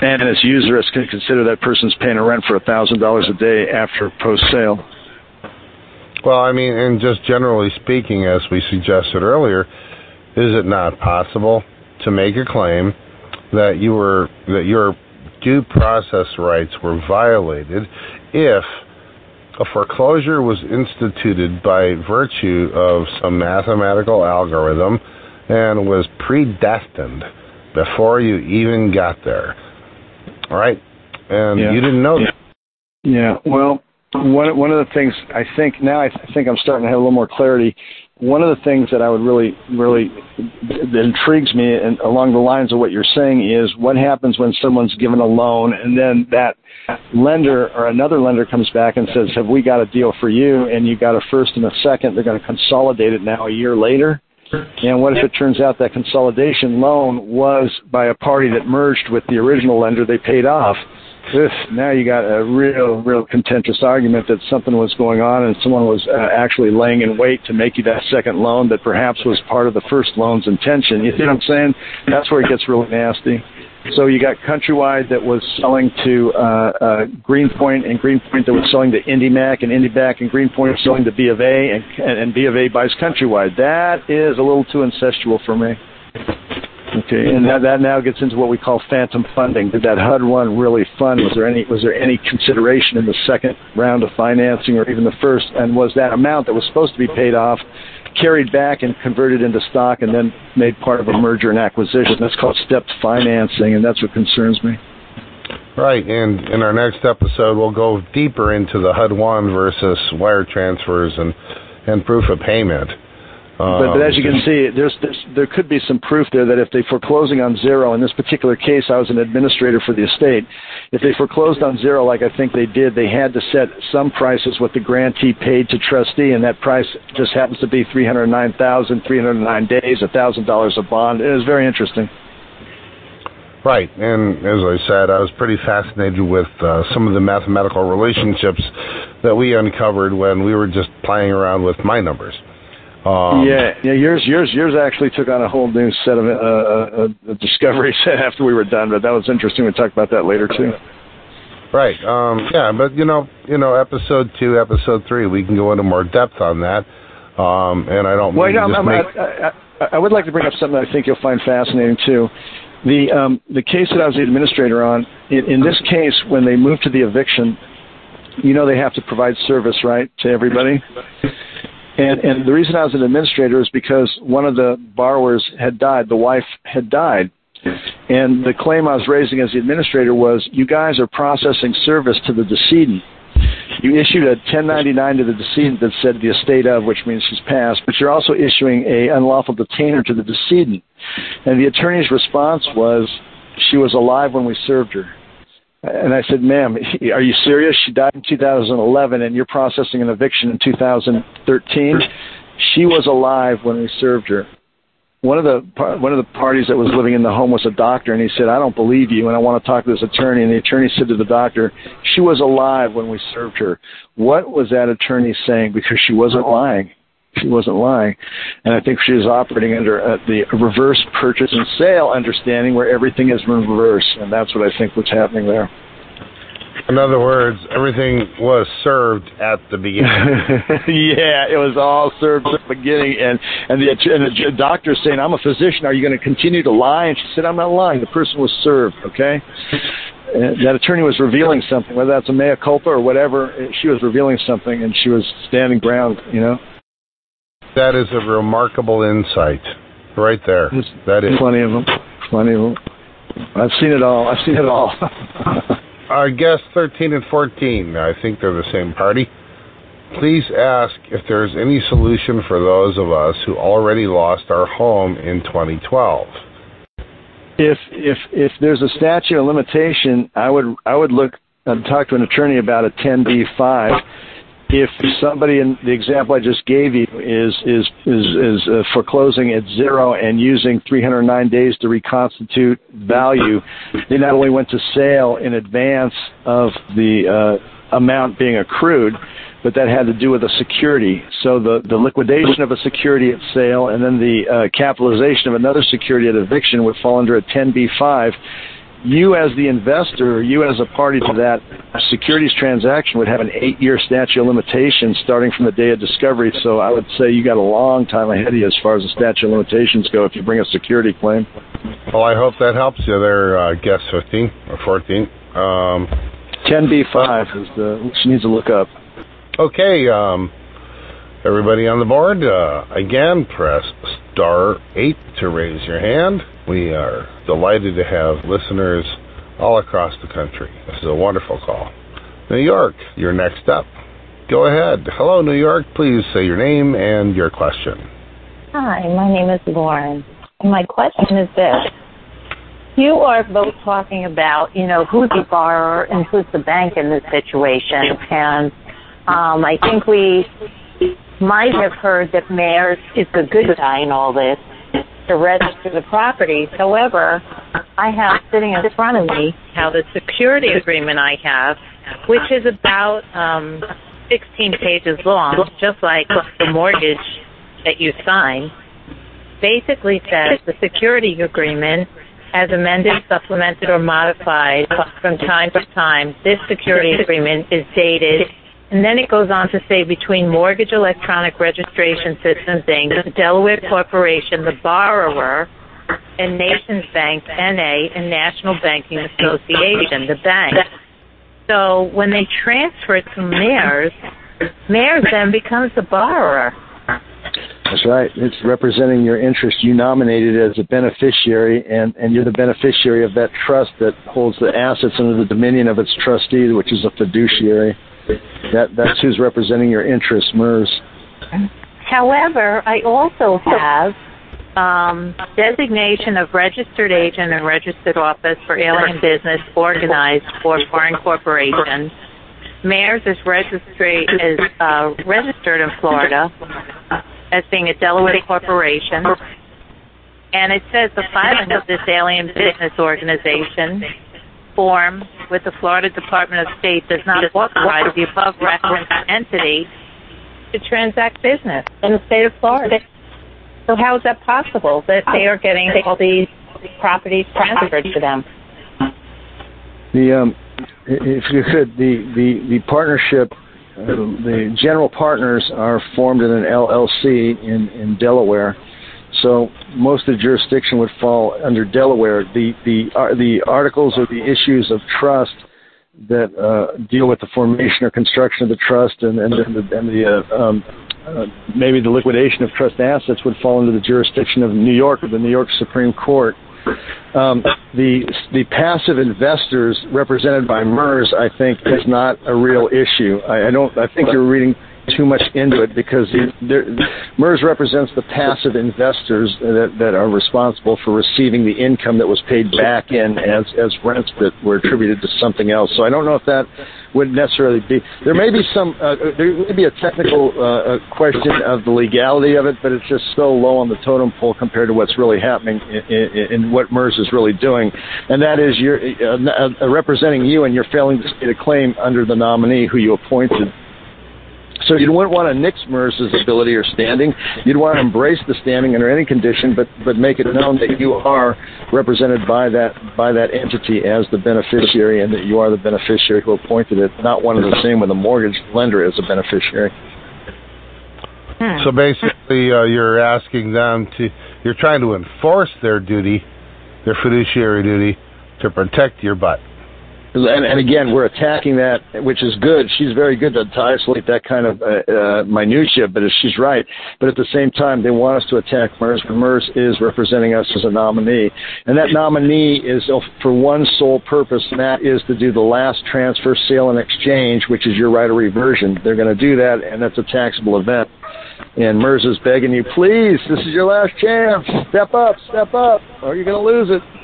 And it's usurious to consider that person's paying a rent for a thousand dollars a day after post sale. Well, I mean, and just generally speaking, as we suggested earlier, is it not possible to make a claim that you were that your due process rights were violated if a foreclosure was instituted by virtue of some mathematical algorithm and was predestined before you even got there. Right? And yeah. you didn't know that. Yeah. Well, one one of the things I think now I think I'm starting to have a little more clarity one of the things that I would really, really that intrigues me, and along the lines of what you're saying, is what happens when someone's given a loan and then that lender or another lender comes back and says, "Have we got a deal for you?" And you got a first and a second. They're going to consolidate it now a year later. And what if it turns out that consolidation loan was by a party that merged with the original lender they paid off? Ugh, now you got a real, real contentious argument that something was going on and someone was uh, actually laying in wait to make you that second loan that perhaps was part of the first loan's intention. You see what I'm saying? That's where it gets really nasty. So you got Countrywide that was selling to uh, uh, Greenpoint, and Greenpoint that was selling to IndyMac, and IndyMac and Greenpoint are selling to B of A, and, and B of A buys Countrywide. That is a little too incestual for me. Okay, and that, that now gets into what we call phantom funding. Did that HUD one really fund? Was there any was there any consideration in the second round of financing, or even the first? And was that amount that was supposed to be paid off carried back and converted into stock, and then made part of a merger and acquisition? That's called stepped financing, and that's what concerns me. Right, and in our next episode, we'll go deeper into the HUD one versus wire transfers and and proof of payment. Um, but, but, as you can see, there's, there's, there could be some proof there that if they foreclosing on zero, in this particular case, I was an administrator for the estate. If they foreclosed on zero, like I think they did, they had to set some prices what the grantee paid to trustee, and that price just happens to be three hundred nine thousand, three hundred nine days, a thousand dollars a bond. It was very interesting. Right, and as I said, I was pretty fascinated with uh, some of the mathematical relationships that we uncovered when we were just playing around with my numbers. Um, yeah, yeah. Yours, yours, yours actually took on a whole new set of uh, uh, discoveries [laughs] after we were done. But that was interesting. We will talk about that later too. Right. Um, yeah, but you know, you know, episode two, episode three, we can go into more depth on that. Um, and I don't. Well, you know, make... I, I, I would like to bring up something I think you'll find fascinating too. The um, the case that I was the administrator on. In, in this case, when they moved to the eviction, you know they have to provide service, right, to everybody. And and the reason I was an administrator is because one of the borrowers had died. The wife had died. And the claim I was raising as the administrator was you guys are processing service to the decedent. You issued a 1099 to the decedent that said the estate of, which means she's passed, but you're also issuing a unlawful detainer to the decedent. And the attorney's response was she was alive when we served her. And I said, ma'am, [laughs] are you serious? She died in 2011 and you're processing an eviction in 2013. She was alive when we served her. One of the one of the parties that was living in the home was a doctor, and he said, "I don't believe you, and I want to talk to this attorney." And the attorney said to the doctor, "She was alive when we served her." What was that attorney saying? Because she wasn't lying. She wasn't lying, and I think she was operating under uh, the reverse purchase and sale understanding, where everything is reverse, and that's what I think was happening there. In other words, everything was served at the beginning. [laughs] yeah, it was all served at the beginning, and and the, and the doctor saying, "I'm a physician. Are you going to continue to lie?" And she said, "I'm not lying. The person was served." Okay. And that attorney was revealing something, whether that's a mea culpa or whatever. She was revealing something, and she was standing ground. You know. That is a remarkable insight, right there. There's that is plenty of them. Plenty of them. I've seen it all. I've seen it all. [laughs] Our guests 13 and 14, I think they're the same party. Please ask if there's any solution for those of us who already lost our home in 2012. If if if there's a statute of limitation, I would I would look and talk to an attorney about a 10b5 if somebody in the example I just gave you is is is, is uh, foreclosing at zero and using 309 days to reconstitute value, they not only went to sale in advance of the uh, amount being accrued, but that had to do with a security. So the, the liquidation of a security at sale and then the uh, capitalization of another security at eviction would fall under a 10b5 you as the investor, you as a party to that securities transaction would have an eight-year statute of limitations starting from the day of discovery. So I would say you got a long time ahead of you as far as the statute of limitations go if you bring a security claim. Well, I hope that helps you there, uh, guest 15 or 14. Um, 10B5 is the, which needs to look up. Okay, um, everybody on the board, uh, again, press star 8 to raise your hand. We are delighted to have listeners all across the country. This is a wonderful call. New York, you're next up. Go ahead. Hello, New York. Please say your name and your question. Hi, my name is Lauren. My question is this. You are both talking about, you know, who's the borrower and who's the bank in this situation. And um, I think we might have heard that MERS is the good guy in all this to register the properties. However, I have sitting in front of me how the security agreement I have, which is about um, 16 pages long, just like the mortgage that you sign, basically says the security agreement as amended, supplemented, or modified from time to time, this security agreement is dated and then it goes on to say between Mortgage Electronic Registration Systems Inc., Delaware Corporation, the borrower, and NationsBank NA and National Banking Association, the bank. So when they transfer it to MERS, MERS then becomes the borrower. That's right. It's representing your interest. You nominated as a beneficiary, and, and you're the beneficiary of that trust that holds the assets under the dominion of its trustee, which is a fiduciary. That that's who's representing your interests, MERS. However, I also have um, designation of registered agent and registered office for alien business organized for foreign corporation. MERS is registry is uh, registered in Florida as being a Delaware corporation. And it says the filing of this alien business organization form with the Florida Department of State does not authorize the above referenced entity to transact business in the state of Florida. So how is that possible that they are getting all these properties transferred to them? The um, if you could, the the the partnership, uh, the general partners are formed in an LLC in in Delaware. So most of the jurisdiction would fall under Delaware. The the uh, the articles or the issues of trust that uh, deal with the formation or construction of the trust and and, and the, and the uh, um, uh, maybe the liquidation of trust assets would fall under the jurisdiction of New York or the New York Supreme Court. Um, the the passive investors represented by MERS, I think, is not a real issue. I, I don't. I think you're reading too much into it because MERS represents the passive investors that, that are responsible for receiving the income that was paid back in as, as rents that were attributed to something else. So I don't know if that would necessarily be. There may be some. Uh, there may be a technical uh, question of the legality of it, but it's just so low on the totem pole compared to what's really happening in, in, in what MERS is really doing, and that is you're uh, uh, representing you, and you're failing to state a claim under the nominee who you appointed. So you wouldn't want to nix MERS's ability or standing. You'd want to embrace the standing under any condition, but but make it known that you are represented by that by that entity as the beneficiary, and that you are the beneficiary who appointed it, not one and the same with a mortgage lender as a beneficiary. Hmm. So basically, uh, you're asking them to, you're trying to enforce their duty, their fiduciary duty, to protect your butt. And, and again, we're attacking that, which is good. She's very good to, isolate that kind of uh, uh, minutia, but she's right. But at the same time, they want us to attack MERS. but MERS is representing us as a nominee, and that nominee is for one sole purpose, and that is to do the last transfer, sale, and exchange, which is your right of reversion. They're going to do that, and that's a taxable event. And MERS is begging you, please, this is your last chance. Step up, step up, or you're going to lose it.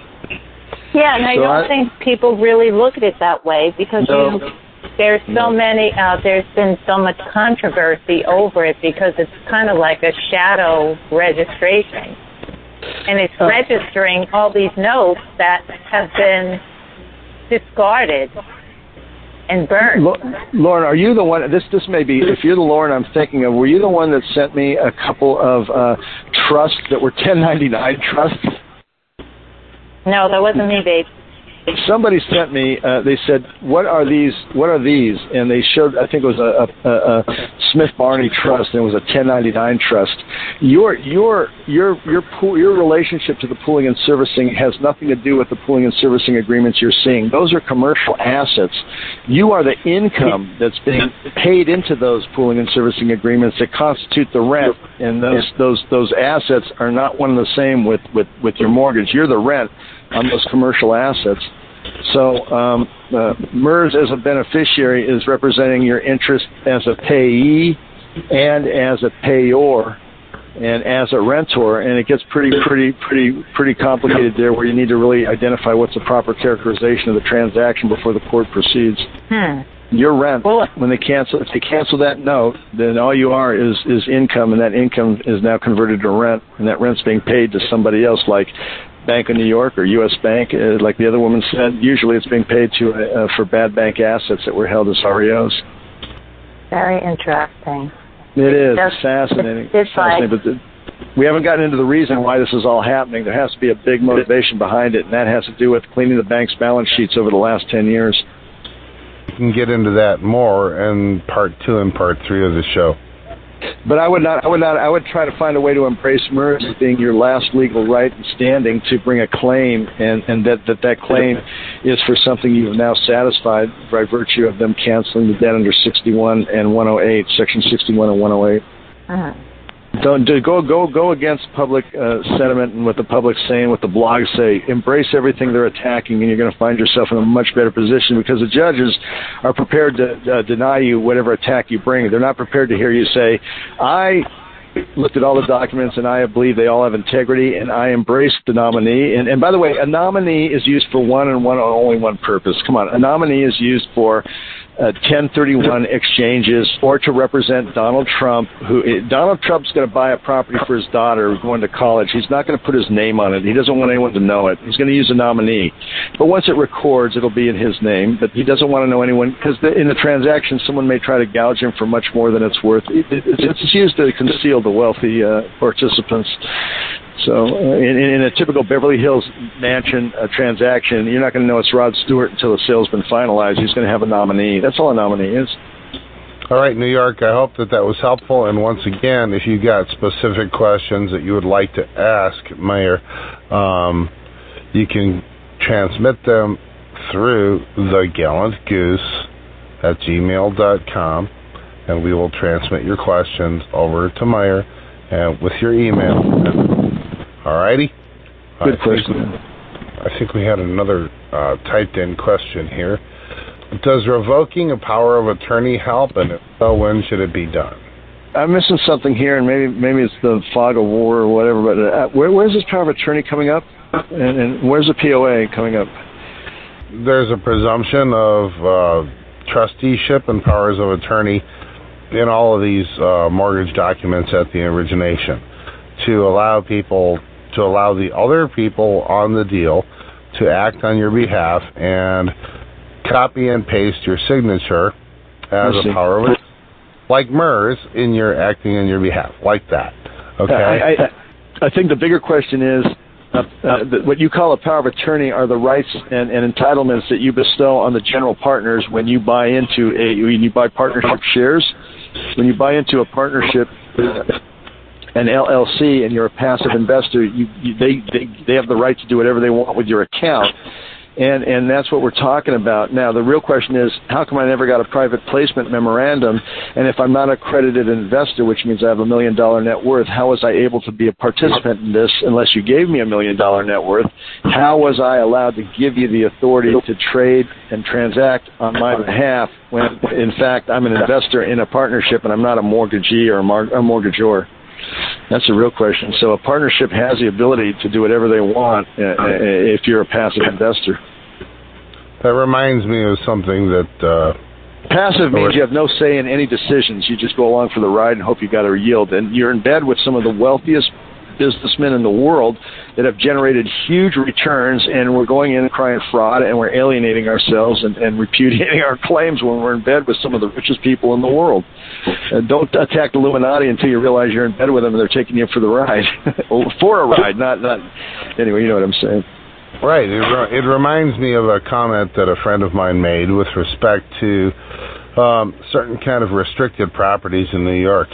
Yeah, and I So don't I- think people really look at it that way because No. you, there's so many. Uh, there's been so much controversy over it because it's kind of like a shadow registration, and it's Oh. registering all these notes that have been discarded and burned. Lauren, are you the one? This this may be. If you're the Lauren I'm thinking of, were you the one that sent me a couple of uh, trusts that were 1099 trusts? No, that wasn't me, babe. Somebody sent me. Uh, they said, "What are these? What are these?" And they showed. I think it was a, a, a Smith Barney trust, and it was a 1099 trust. Your your your your pool, your relationship to the pooling and servicing has nothing to do with the pooling and servicing agreements you're seeing. Those are commercial assets. You are the income that's being paid into those pooling and servicing agreements that constitute the rent, and those those those assets are not one and the same with with with your mortgage. You're the rent on those commercial assets. So um, uh, MERS as a beneficiary is representing your interest as a payee and as a payor and as a rentor, and it gets pretty, pretty, pretty, pretty complicated there, where you need to really identify what's the proper characterization of the transaction before the court proceeds. Hmm. Your rent, when they cancel, if they cancel that note, then all you are is is income, and that income is now converted to rent, and that rent's being paid to somebody else, like Bank of New York or U.S. Bank, uh, like the other woman said. Usually, it's being paid to uh, for bad bank assets that were held as REOs. Very interesting. It is That's- it's fascinating. it's fascinating, but the, we haven't gotten into the reason why this is all happening. There has to be a big motivation behind it, and that has to do with cleaning the bank's balance sheets over the last ten years. We can get into that more in part two and part three of the show. But I would not. I would not. I would try to find a way to embrace MERS as being your last legal right and standing to bring a claim, and and that that that claim is for something you have now satisfied by virtue of them canceling the debt under 61 and 108, section 61 and 108. Uh-huh. Don't do, go go go against public uh, sentiment and what the public's saying, what the blogs say. Embrace everything they're attacking, and you're going to find yourself in a much better position because the judges are prepared to uh, deny you whatever attack you bring. They're not prepared to hear you say, "I." Looked at all the documents and I believe they all have integrity and I embrace the nominee. And, and by the way, a nominee is used for one and one only one purpose. Come on, a nominee is used for uh, 1031 exchanges or to represent Donald Trump. Who Donald Trump's going to buy a property for his daughter going to college. He's not going to put his name on it. He doesn't want anyone to know it. He's going to use a nominee. But once it records, it'll be in his name. But he doesn't want to know anyone because in the transaction, someone may try to gouge him for much more than it's worth. It, it, it's used to conceal the wealthy uh, participants. So, uh, in, in a typical Beverly Hills mansion uh, transaction, you're not going to know it's Rod Stewart until the sale's been finalized. He's going to have a nominee. That's all a nominee is. All right, New York, I hope that that was helpful. And once again, if you got specific questions that you would like to ask Maher, um, you can transmit them through the gallant goose at gmail.com, and we will transmit your questions over to Maher and with your email. All righty. Good I question. Think, I think we had another uh, typed in question here. Does revoking a power of attorney help, and if so, when should it be done? I'm missing something here, and maybe maybe it's the fog of war or whatever. But uh, where, where's this power of attorney coming up, and, and where's the POA coming up? There's a presumption of uh, trusteeship and powers of attorney in all of these uh, mortgage documents at the origination to allow people to allow the other people on the deal to act on your behalf and copy and paste your signature as a power of like MERS in your acting on your behalf, like that. Okay. I, I, I think the bigger question is uh, uh, what you call a power of attorney are the rights and, and entitlements that you bestow on the general partners when you buy into a when you buy partnership shares. When you buy into a partnership, an LLC, and you're a passive investor, you, you, they, they they have the right to do whatever they want with your account. And and that's what we're talking about. Now the real question is how come I never got a private placement memorandum? And if I'm not accredited investor, which means I have a million dollar net worth, how was I able to be a participant in this unless you gave me a million dollar net worth? How was I allowed to give you the authority to trade and transact on my behalf when in fact I'm an investor in a partnership and I'm not a mortgagee or a, mar- a mortgagor? That's a real question. So a partnership has the ability to do whatever they want uh, uh, if you're a passive investor. that reminds me of something that uh, Passive means you have no say in any decisions. You just go along for the ride and hope you got a yield. And you're in bed with some of the wealthiest businessmen in the world that have generated huge returns, and we're going in and crying fraud, and we're alienating ourselves and, and repudiating our claims when we're in bed with some of the richest people in the world. Uh, don't attack the Illuminati until you realize you're in bed with them and they're taking you for the ride, [laughs] Or for a ride, not not. Anyway, you know what I'm saying. Right. It, re- it reminds me of a comment that a friend of mine made with respect to um, certain kind of restricted properties in New York,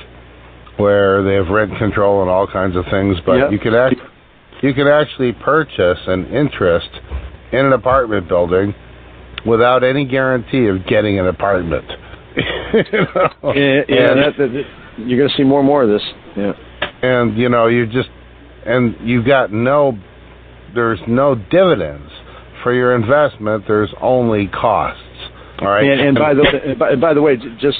where they have rent control and all kinds of things. But Yep. you could act, you could actually purchase an interest in an apartment building without any guarantee of getting an apartment. [laughs] You know? Yeah, yeah And- that, that, you're going to see more and more of this. Yeah. and you know you just and you've got no there's no dividends for your investment there's only costs all right And, and by the [laughs] by, by the way, just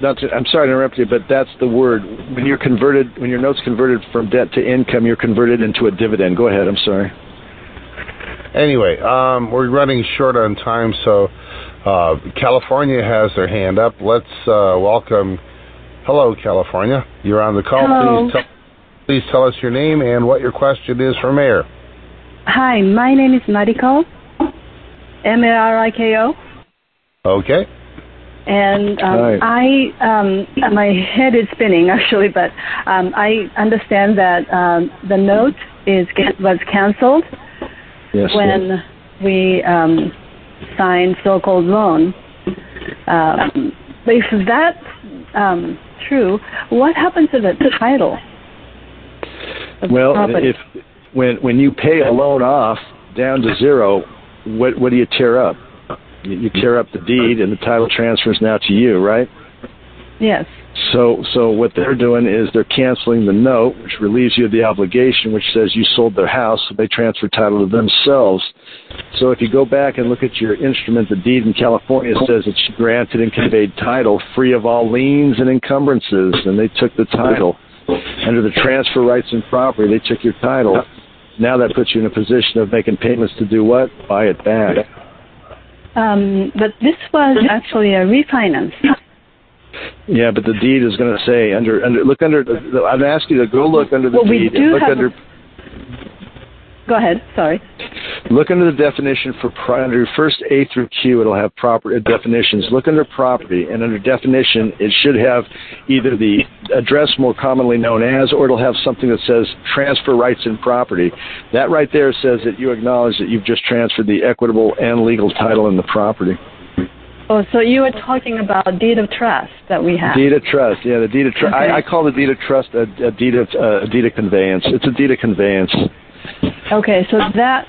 not to, I'm sorry to interrupt you, but that's the word. When you're converted, when your note's converted from debt to income, you're converted into a dividend. Go ahead. I'm sorry. anyway um we're running short on time so uh california has their hand up let's uh welcome hello california you're on the call Hello. please tell please tell us your name and what your question is for Maher Hi, my name is Mariko, M A R I K O, okay and um, Hi. I um, my head is spinning [laughs] actually, but um, I understand that um, the note is was canceled Yes. when we um, signed so-called loan. Um, but if that um, true, what happens to the title? Well, property? if when when you pay a loan off down to zero, what what do you tear up? You, tear up the deed, and the title transfers now to you, right? yes. So so what they're doing is they're canceling the note, which relieves you of the obligation, which says you sold their house, so they transfer title to themselves. So if you go back and look at your instrument, the deed in California says it's granted and conveyed title free of all liens and encumbrances, and they took the title. Under the transfer rights and property, they took your title. Now that puts you in a position of making payments to do what? Buy it back. Um, but this was actually a refinance. Yeah, but the deed is going to say under under look under. The, I'd ask you to go look under the Well, we deed do and look have- under Go ahead. Sorry. look under the definition for under first A through Q. It'll have proper definitions. Look under property and under definition, it should have either the address more commonly known as, or it'll have something that says transfer rights in property. That right there says that you acknowledge that you've just transferred the equitable and legal title in the property. Oh, so you were talking about deed of trust that we have. Deed of trust, yeah, the deed of trust. Okay. I, I call the deed of trust a, a deed of uh, a deed of conveyance. It's a deed of conveyance. Okay, so that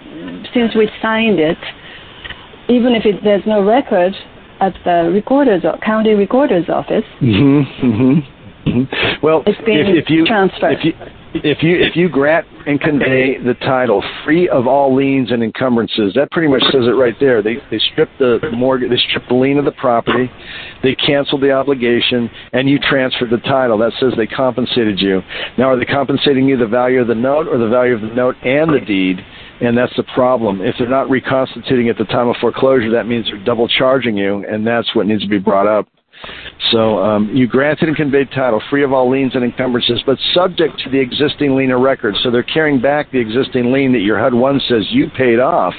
since we signed it, even if it, there's no record at the recorder's county recorder's office, Mm-hmm. Mm-hmm. mm-hmm. Well, It's being if, if you transferred. if you if you if you grant and convey the title free of all liens and encumbrances, that pretty much says it right there. They they strip the mortgage, they strip the lien of the property, they cancel the obligation, and you transfer the title. That says they compensated you. Now, are they compensating you the value of the note or the value of the note and the deed? And that's the problem. If they're not reconstituting at the time of foreclosure, that means they're double charging you, and that's what needs to be brought up. So um, you granted and conveyed title free of all liens and encumbrances, but subject to the existing lien or record. So they're carrying back the existing lien that your HUD one says you paid off.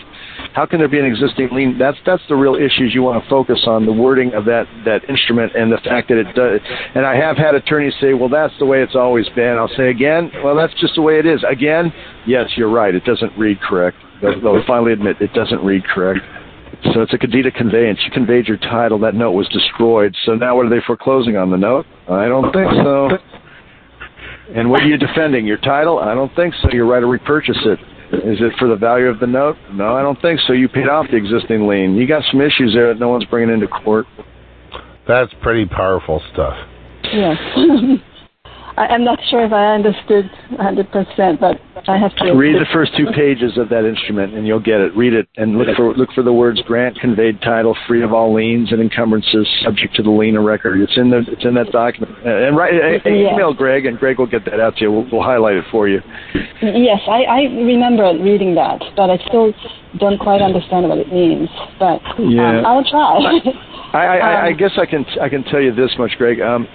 How can there be an existing lien? That's that's the real issues you want to focus on the wording of that that instrument and the fact that it does. And I have had attorneys say, "Well, that's the way it's always been." I'll say again, "Well, that's just the way it is." Again, yes, you're right. It doesn't read correct. They'll, they'll finally admit it doesn't read correct. So it's a deed of conveyance. You conveyed your title. That note was destroyed. So now what are they foreclosing on the note? I don't think so. And what are you defending? Your title? I don't think so. Your right to repurchase it. Is it for the value of the note? No, I don't think so. You paid off the existing lien. You got some issues there that no one's bringing into court. That's pretty powerful stuff. yes. [laughs] I, I'm not sure if I understood 100%, but I have to Read the first two pages of that instrument, and you'll get it. Read it, and look for look for the words "grant conveyed title free of all liens and encumbrances, subject to the lien or record." It's in the it's in that document. Uh, And write uh, email Greg, and Greg will get that out to you. We'll, we'll highlight it for you. Yes, I, I remember reading that, but I still don't quite understand what it means. But Yeah. um, I'll try. I, I, I- I [laughs] Um, guess I can I can tell you this much, Greg. Um,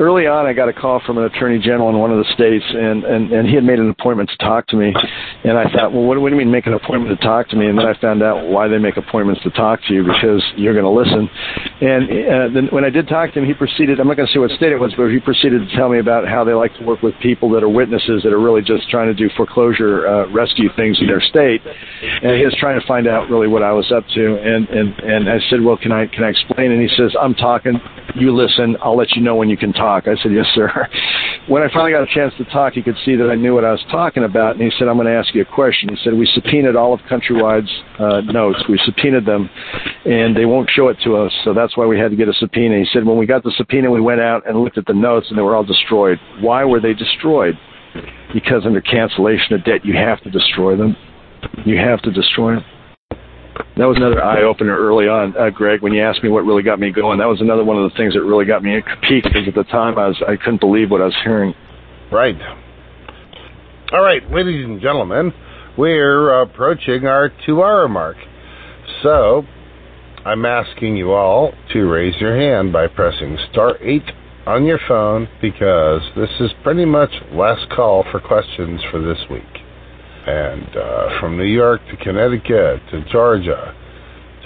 early on, I got a call from an attorney general in one of the states, and, and, and he had made an appointment to talk to me. And I thought, well, what, what do you mean make an appointment to talk to me? And then I found out why they make appointments to talk to you because you're going to listen. And uh, then when I did talk to him, he proceeded. I'm not going to say what state it was, but he proceeded to tell me about how they like to work with people that are witnesses that are really just trying to do foreclosure uh, rescue things in their state. And he was trying to find out really what I was up to. And and and I said, well, can I can I explain? And he says, I'm talking. You listen. I'll let you know when you can talk. I said, yes, sir. [laughs] When I finally got a chance to talk, he could see that I knew what I was talking about. And he said, I'm going to ask you a question. He said, we subpoenaed all of Countrywide's uh, notes. We subpoenaed them, and they won't show it to us. So that's why we had to get a subpoena. He said, when we got the subpoena, we went out and looked at the notes, and they were all destroyed. Why were they destroyed? Because under cancellation of debt, you have to destroy them. You have to destroy them. That was another eye opener early on, uh, Greg. When you asked me what really got me going, that was another one of the things that really got me peaked because at the time I was I couldn't believe what I was hearing. Right. All right, ladies and gentlemen, we're approaching our two hour mark. So, I'm asking you all to raise your hand by pressing star 8 on your phone because this is pretty much last call for questions for this week. And uh, from New York to Connecticut to Georgia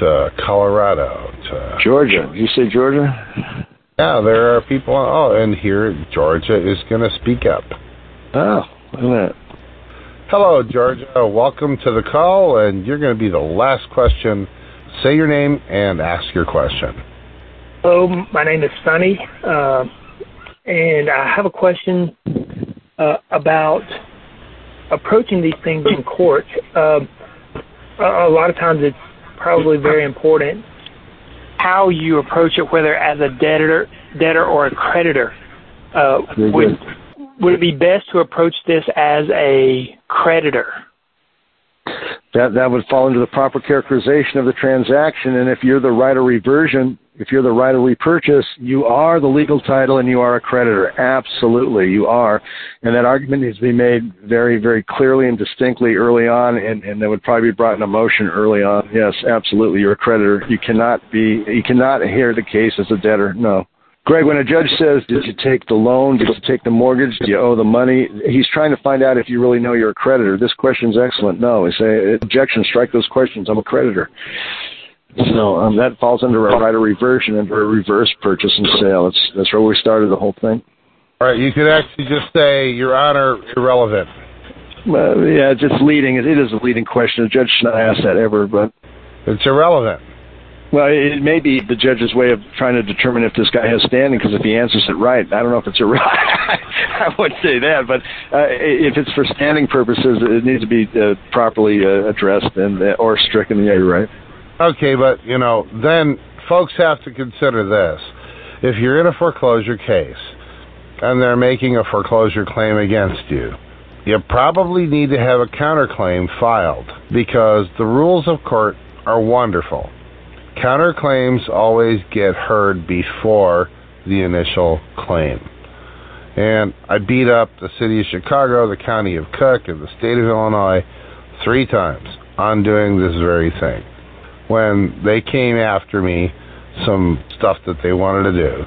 to Colorado to Georgia, you say Georgia? yeah, there are people. Oh, and here Georgia is going to speak up. Oh, look at that. Hello, Georgia. Welcome to the call, and you're going to be the last question. Say your name and ask your question. Hello, my name is Sunny. Uh, and I have a question uh, about approaching these things in court. Uh, a, a lot of times, it's probably very important how you approach it, whether as a debtor, debtor or a creditor. Uh, would would it be best to approach this as a creditor? That that would fall into the proper characterization of the transaction, and if you're the right of reversion, if you're the right of repurchase, you are the legal title and you are a creditor. Absolutely, you are. And that argument needs to be made very, very clearly and distinctly early on, and, and that would probably be brought in a motion early on. Yes, absolutely, you're a creditor. You cannot be, you cannot hear the case as a debtor. No. Greg, when a judge says, did you take the loan? Did you take the mortgage? Do you owe the money? He's trying to find out if you really know you're a creditor. This question's excellent. No. I say, objection, strike those questions. I'm a creditor. So um, that falls under a right of reversion under a reverse purchase and sale. That's that's where we started the whole thing. All right, you could actually just say, Your Honor, irrelevant. Uh, yeah, it's just leading. It is a leading question. The judge should not ask that ever, but it's irrelevant. Well, it may be the judge's way of trying to determine if this guy has standing. Because if he answers it right, I don't know if it's irrelevant. [laughs] I wouldn't say that, but uh, if it's for standing purposes, it needs to be uh, properly uh, addressed and uh, or stricken. Yeah, you're right. Okay, but you know, then folks have to consider this. If you're in a foreclosure case and they're making a foreclosure claim against you, you probably need to have a counterclaim filed because the rules of court are wonderful. Counterclaims always get heard before the initial claim. And I beat up the city of Chicago, the county of Cook, and the state of Illinois three times on doing this very thing when they came after me some stuff that they wanted to do.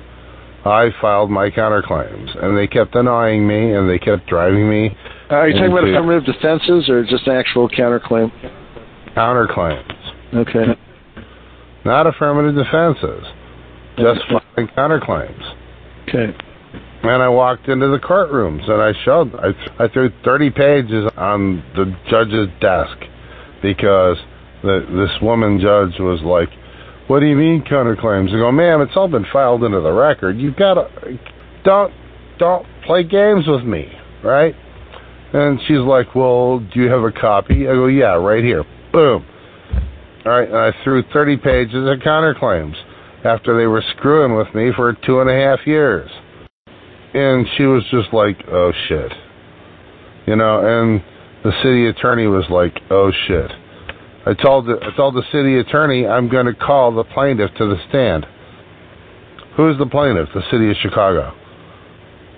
I filed my counterclaims, and they kept annoying me, and they kept driving me. Uh, are you talking about affirmative defenses or just actual counterclaim? Counterclaims. Okay. Not affirmative defenses, just filing counterclaims. Okay. And I walked into the courtrooms, and I showed, I, I threw 30 pages on the judge's desk because that this woman judge was like, "What do you mean counterclaims?" I go, "Ma'am, it's all been filed into the record. You've got to don't don't play games with me, right?" And she's like, "Well, do you have a copy?" I go, "Yeah, right here." Boom. All right, and I threw 30 pages of counterclaims after they were screwing with me for two and a half years. And she was just like, "Oh shit," you know, and the city attorney was like, "Oh shit." I told the, I told the city attorney I'm going to call the plaintiff to the stand. Who's the plaintiff? The city of Chicago.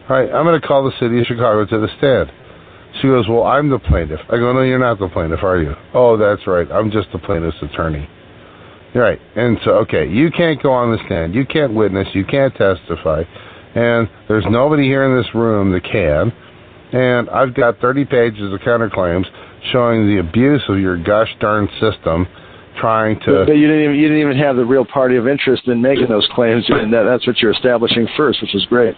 All right, I'm going to call the city of Chicago to the stand. She goes, Well, I'm the plaintiff. I go, No, you're not the plaintiff, are you? Oh, that's right. I'm just the plaintiff's attorney. Right. And so, okay, you can't go on the stand. You can't witness. You can't testify. And there's nobody here in this room that can. And I've got 30 pages of counterclaims showing the abuse of your gosh darn system trying to. But you didn't even, you didn't even have the real party of interest in making those claims, and that, that's what you're establishing first, which is great.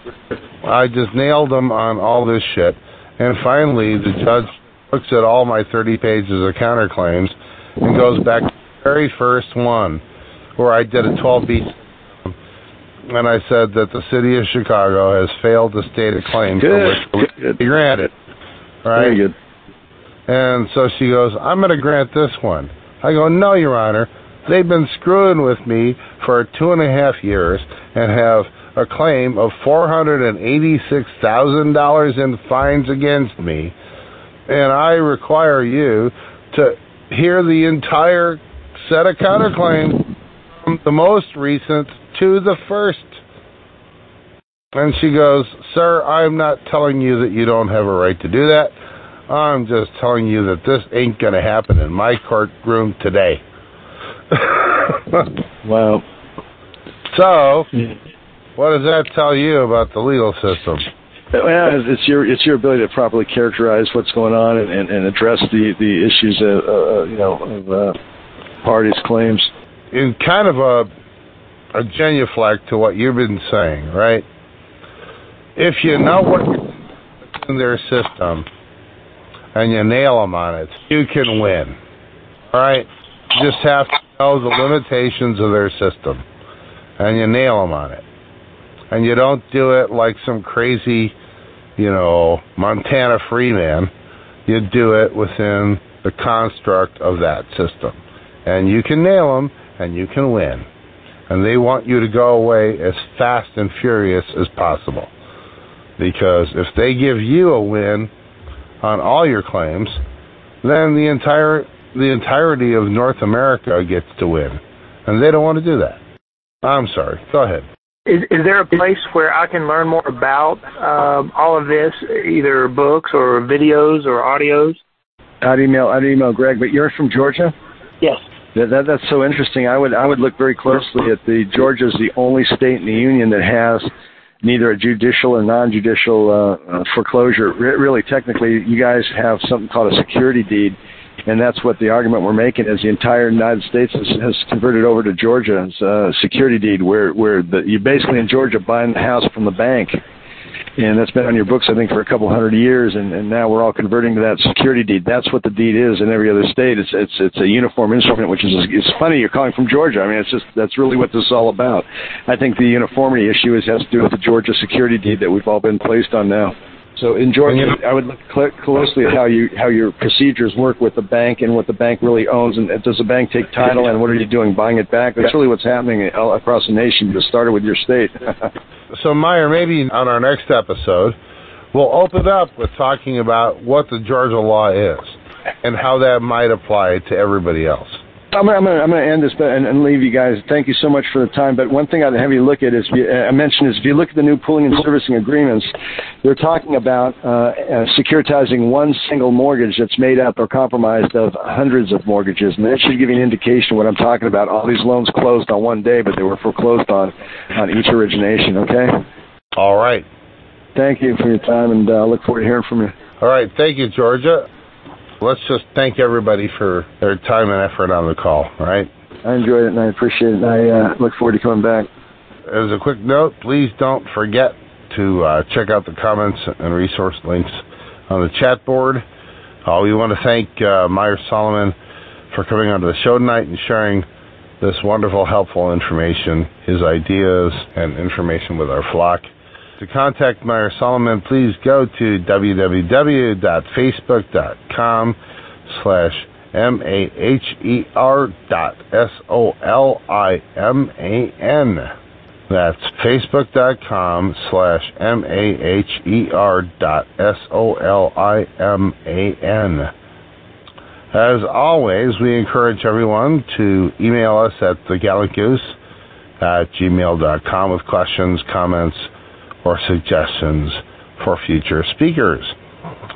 I just nailed them on all this shit, and finally the judge looks at all my 30 pages of counterclaims and goes back to the very first one where I did a 12B and I said that the city of Chicago has failed to state a claim good. for which be granted. Right? Very good. And so she goes, I'm going to grant this one. I go, no, Your Honor. They've been screwing with me for two and a half years and have a claim of $486,000 in fines against me. And I require you to hear the entire set of counterclaims from the most recent to the first. And she goes, Sir, I'm not telling you that you don't have a right to do that. I'm just telling you that this ain't going to happen in my courtroom today. [laughs] wow. So, what does that tell you about the legal system? Well, it's your it's your ability to properly characterize what's going on and, and, and address the the issues of uh, you know of uh, parties' claims. In kind of a a genuflect to what you've been saying, right? If you know what in their system and you nail them on it, you can win. All right? You just have to know the limitations of their system and you nail them on it. and you don't do it like some crazy, you know, Montana free man. You do it within the construct of that system. And you can nail them and you can win. And they want you to go away as fast and furious as possible. Because if they give you a win on all your claims, then the entire the entirety of North America gets to win. And they don't want to do that. I'm sorry. Go ahead. Is, is there a place where I can learn more about um, all of this, either books or videos or audios? I'd email I'd email Greg, but you're from Georgia. Yes. That, that that's so interesting. I would I would look very closely at the Georgia's the only state in the union that has neither a judicial or non-judicial uh, uh, foreclosure. Re- really, technically, you guys have something called a security deed, and that's what the argument we're making is the entire United States has, has converted over to Georgia's uh, security deed, where where the, you're basically in Georgia buying the house from the bank and that's been on your books, I think, for a couple hundred years, and, and now we're all converting to that security deed. That's what the deed is in every other state. It's it's it's a uniform instrument, which is it's funny you're calling from Georgia. I mean, it's just that's really what this is all about. I think the uniformity issue is has to do with the Georgia security deed that we've all been placed on now. So in Georgia, I would look cl- closely at how you how your procedures work with the bank and what the bank really owns, and does the bank take title, and what are you doing buying it back? That's really what's happening across the nation. Just started with your state. [laughs] so Maher, maybe on our next episode, we'll open up with talking about what the Georgia law is and how that might apply to everybody else. I'm gonna, I'm gonna, I'm gonna end this and, and leave you guys. Thank you so much for the time. But one thing I'd have you look at is, I mentioned is if you look at the new pooling and servicing agreements, they're talking about uh, uh, securitizing one single mortgage that's made up or compromised of hundreds of mortgages, and that should give you an indication of what I'm talking about. All these loans closed on one day, but they were foreclosed on on each origination. Okay. All right. Thank you for your time, and I uh, look forward to hearing from you. All right. Thank you, Georgia let's just thank everybody for their time and effort on the call, all right? I enjoyed it and I appreciate it. And I uh, look forward to coming back. As a quick note, please don't forget to uh, check out the comments and resource links on the chat board. Uh, we want to thank uh, Maher Soliman for coming onto the show tonight and sharing this wonderful, helpful information, his ideas, and information with our flock. To contact Maher Soliman, please go to www.facebook.com slash M-A-H-E-R dot S-O-L-I-M-A-N. That's facebook.com slash M-A-H-E-R dot S-O-L-I-M-A-N. As always, we encourage everyone to email us at thegallantgoose at gmail.com with questions, comments, or suggestions for future speakers.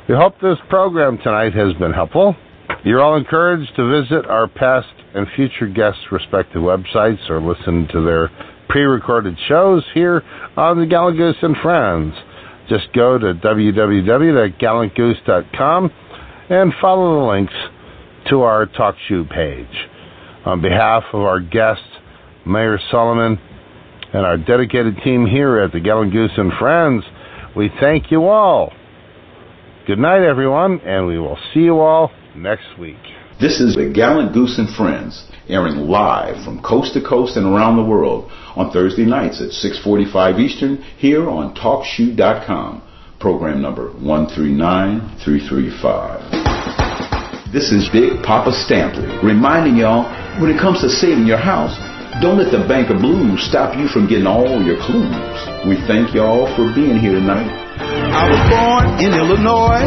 We hope this program tonight has been helpful. You're all encouraged to visit our past and future guests' respective websites or listen to their pre-recorded shows here on the Gallant Goose and Friends. Just go to www.gallantgoose.com and follow the links to our TalkShoe page. On behalf of our guest, Maher Soliman, and our dedicated team here at the Gallant Goose and Friends, we thank you all. Good night, everyone, and we will see you all next week. This is the Gallant Goose and Friends, airing live from coast to coast and around the world on Thursday nights at 6:45 Eastern here on TalkShoe.com. Program number 139335. This is Big Papa Stampley reminding y'all when it comes to saving your house don't let the Bank of Blues stop you from getting all your clues. We thank y'all for being here tonight. I was born in Illinois,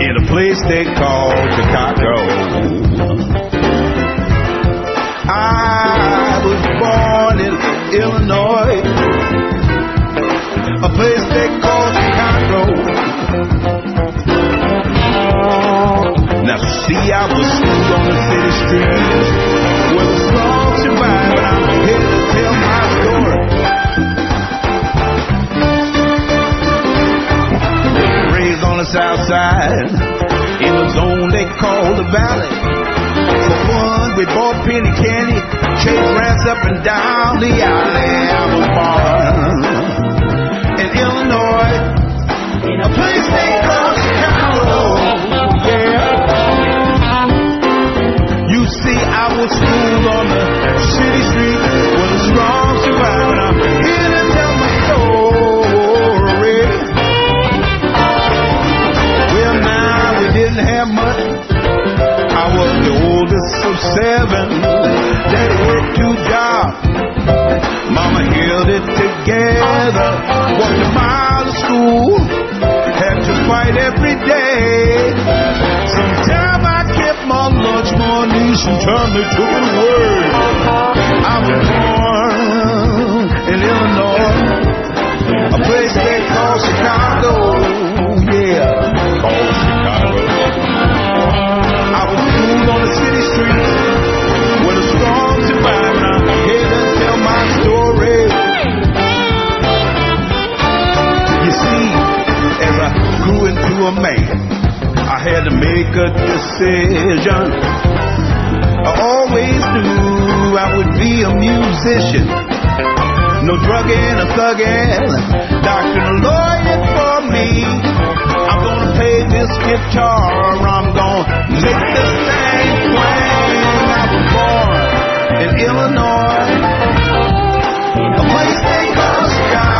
in a place they call Chicago. I was born in Illinois, a place they call Chicago. Now see, I was schooled on the city streets I'm. Raised on the south side, in the zone they call the valley. For fun, we bought penny candy, chased rats up and down the alley. I was born in Illinois, in a place they call Chicago. I was school on the city street with a strong survivor. I'm here to tell my story. Well, now we didn't have much. I was the oldest of seven. Daddy worked two jobs. Mama held it together. Walked a mile to school. Fight every day. Sometimes I kept my lunch money. Sometimes they took it away. I was born in Illinois, a place they call Chicago. Yeah, called Chicago. I was schooled on the city streets a man, I had to make a decision. I always knew I would be a musician. No drugging or thugging, doctor lawyer for me. I'm gonna play this guitar, I'm gonna make this thing. I was born in Illinois, a place they call Chicago.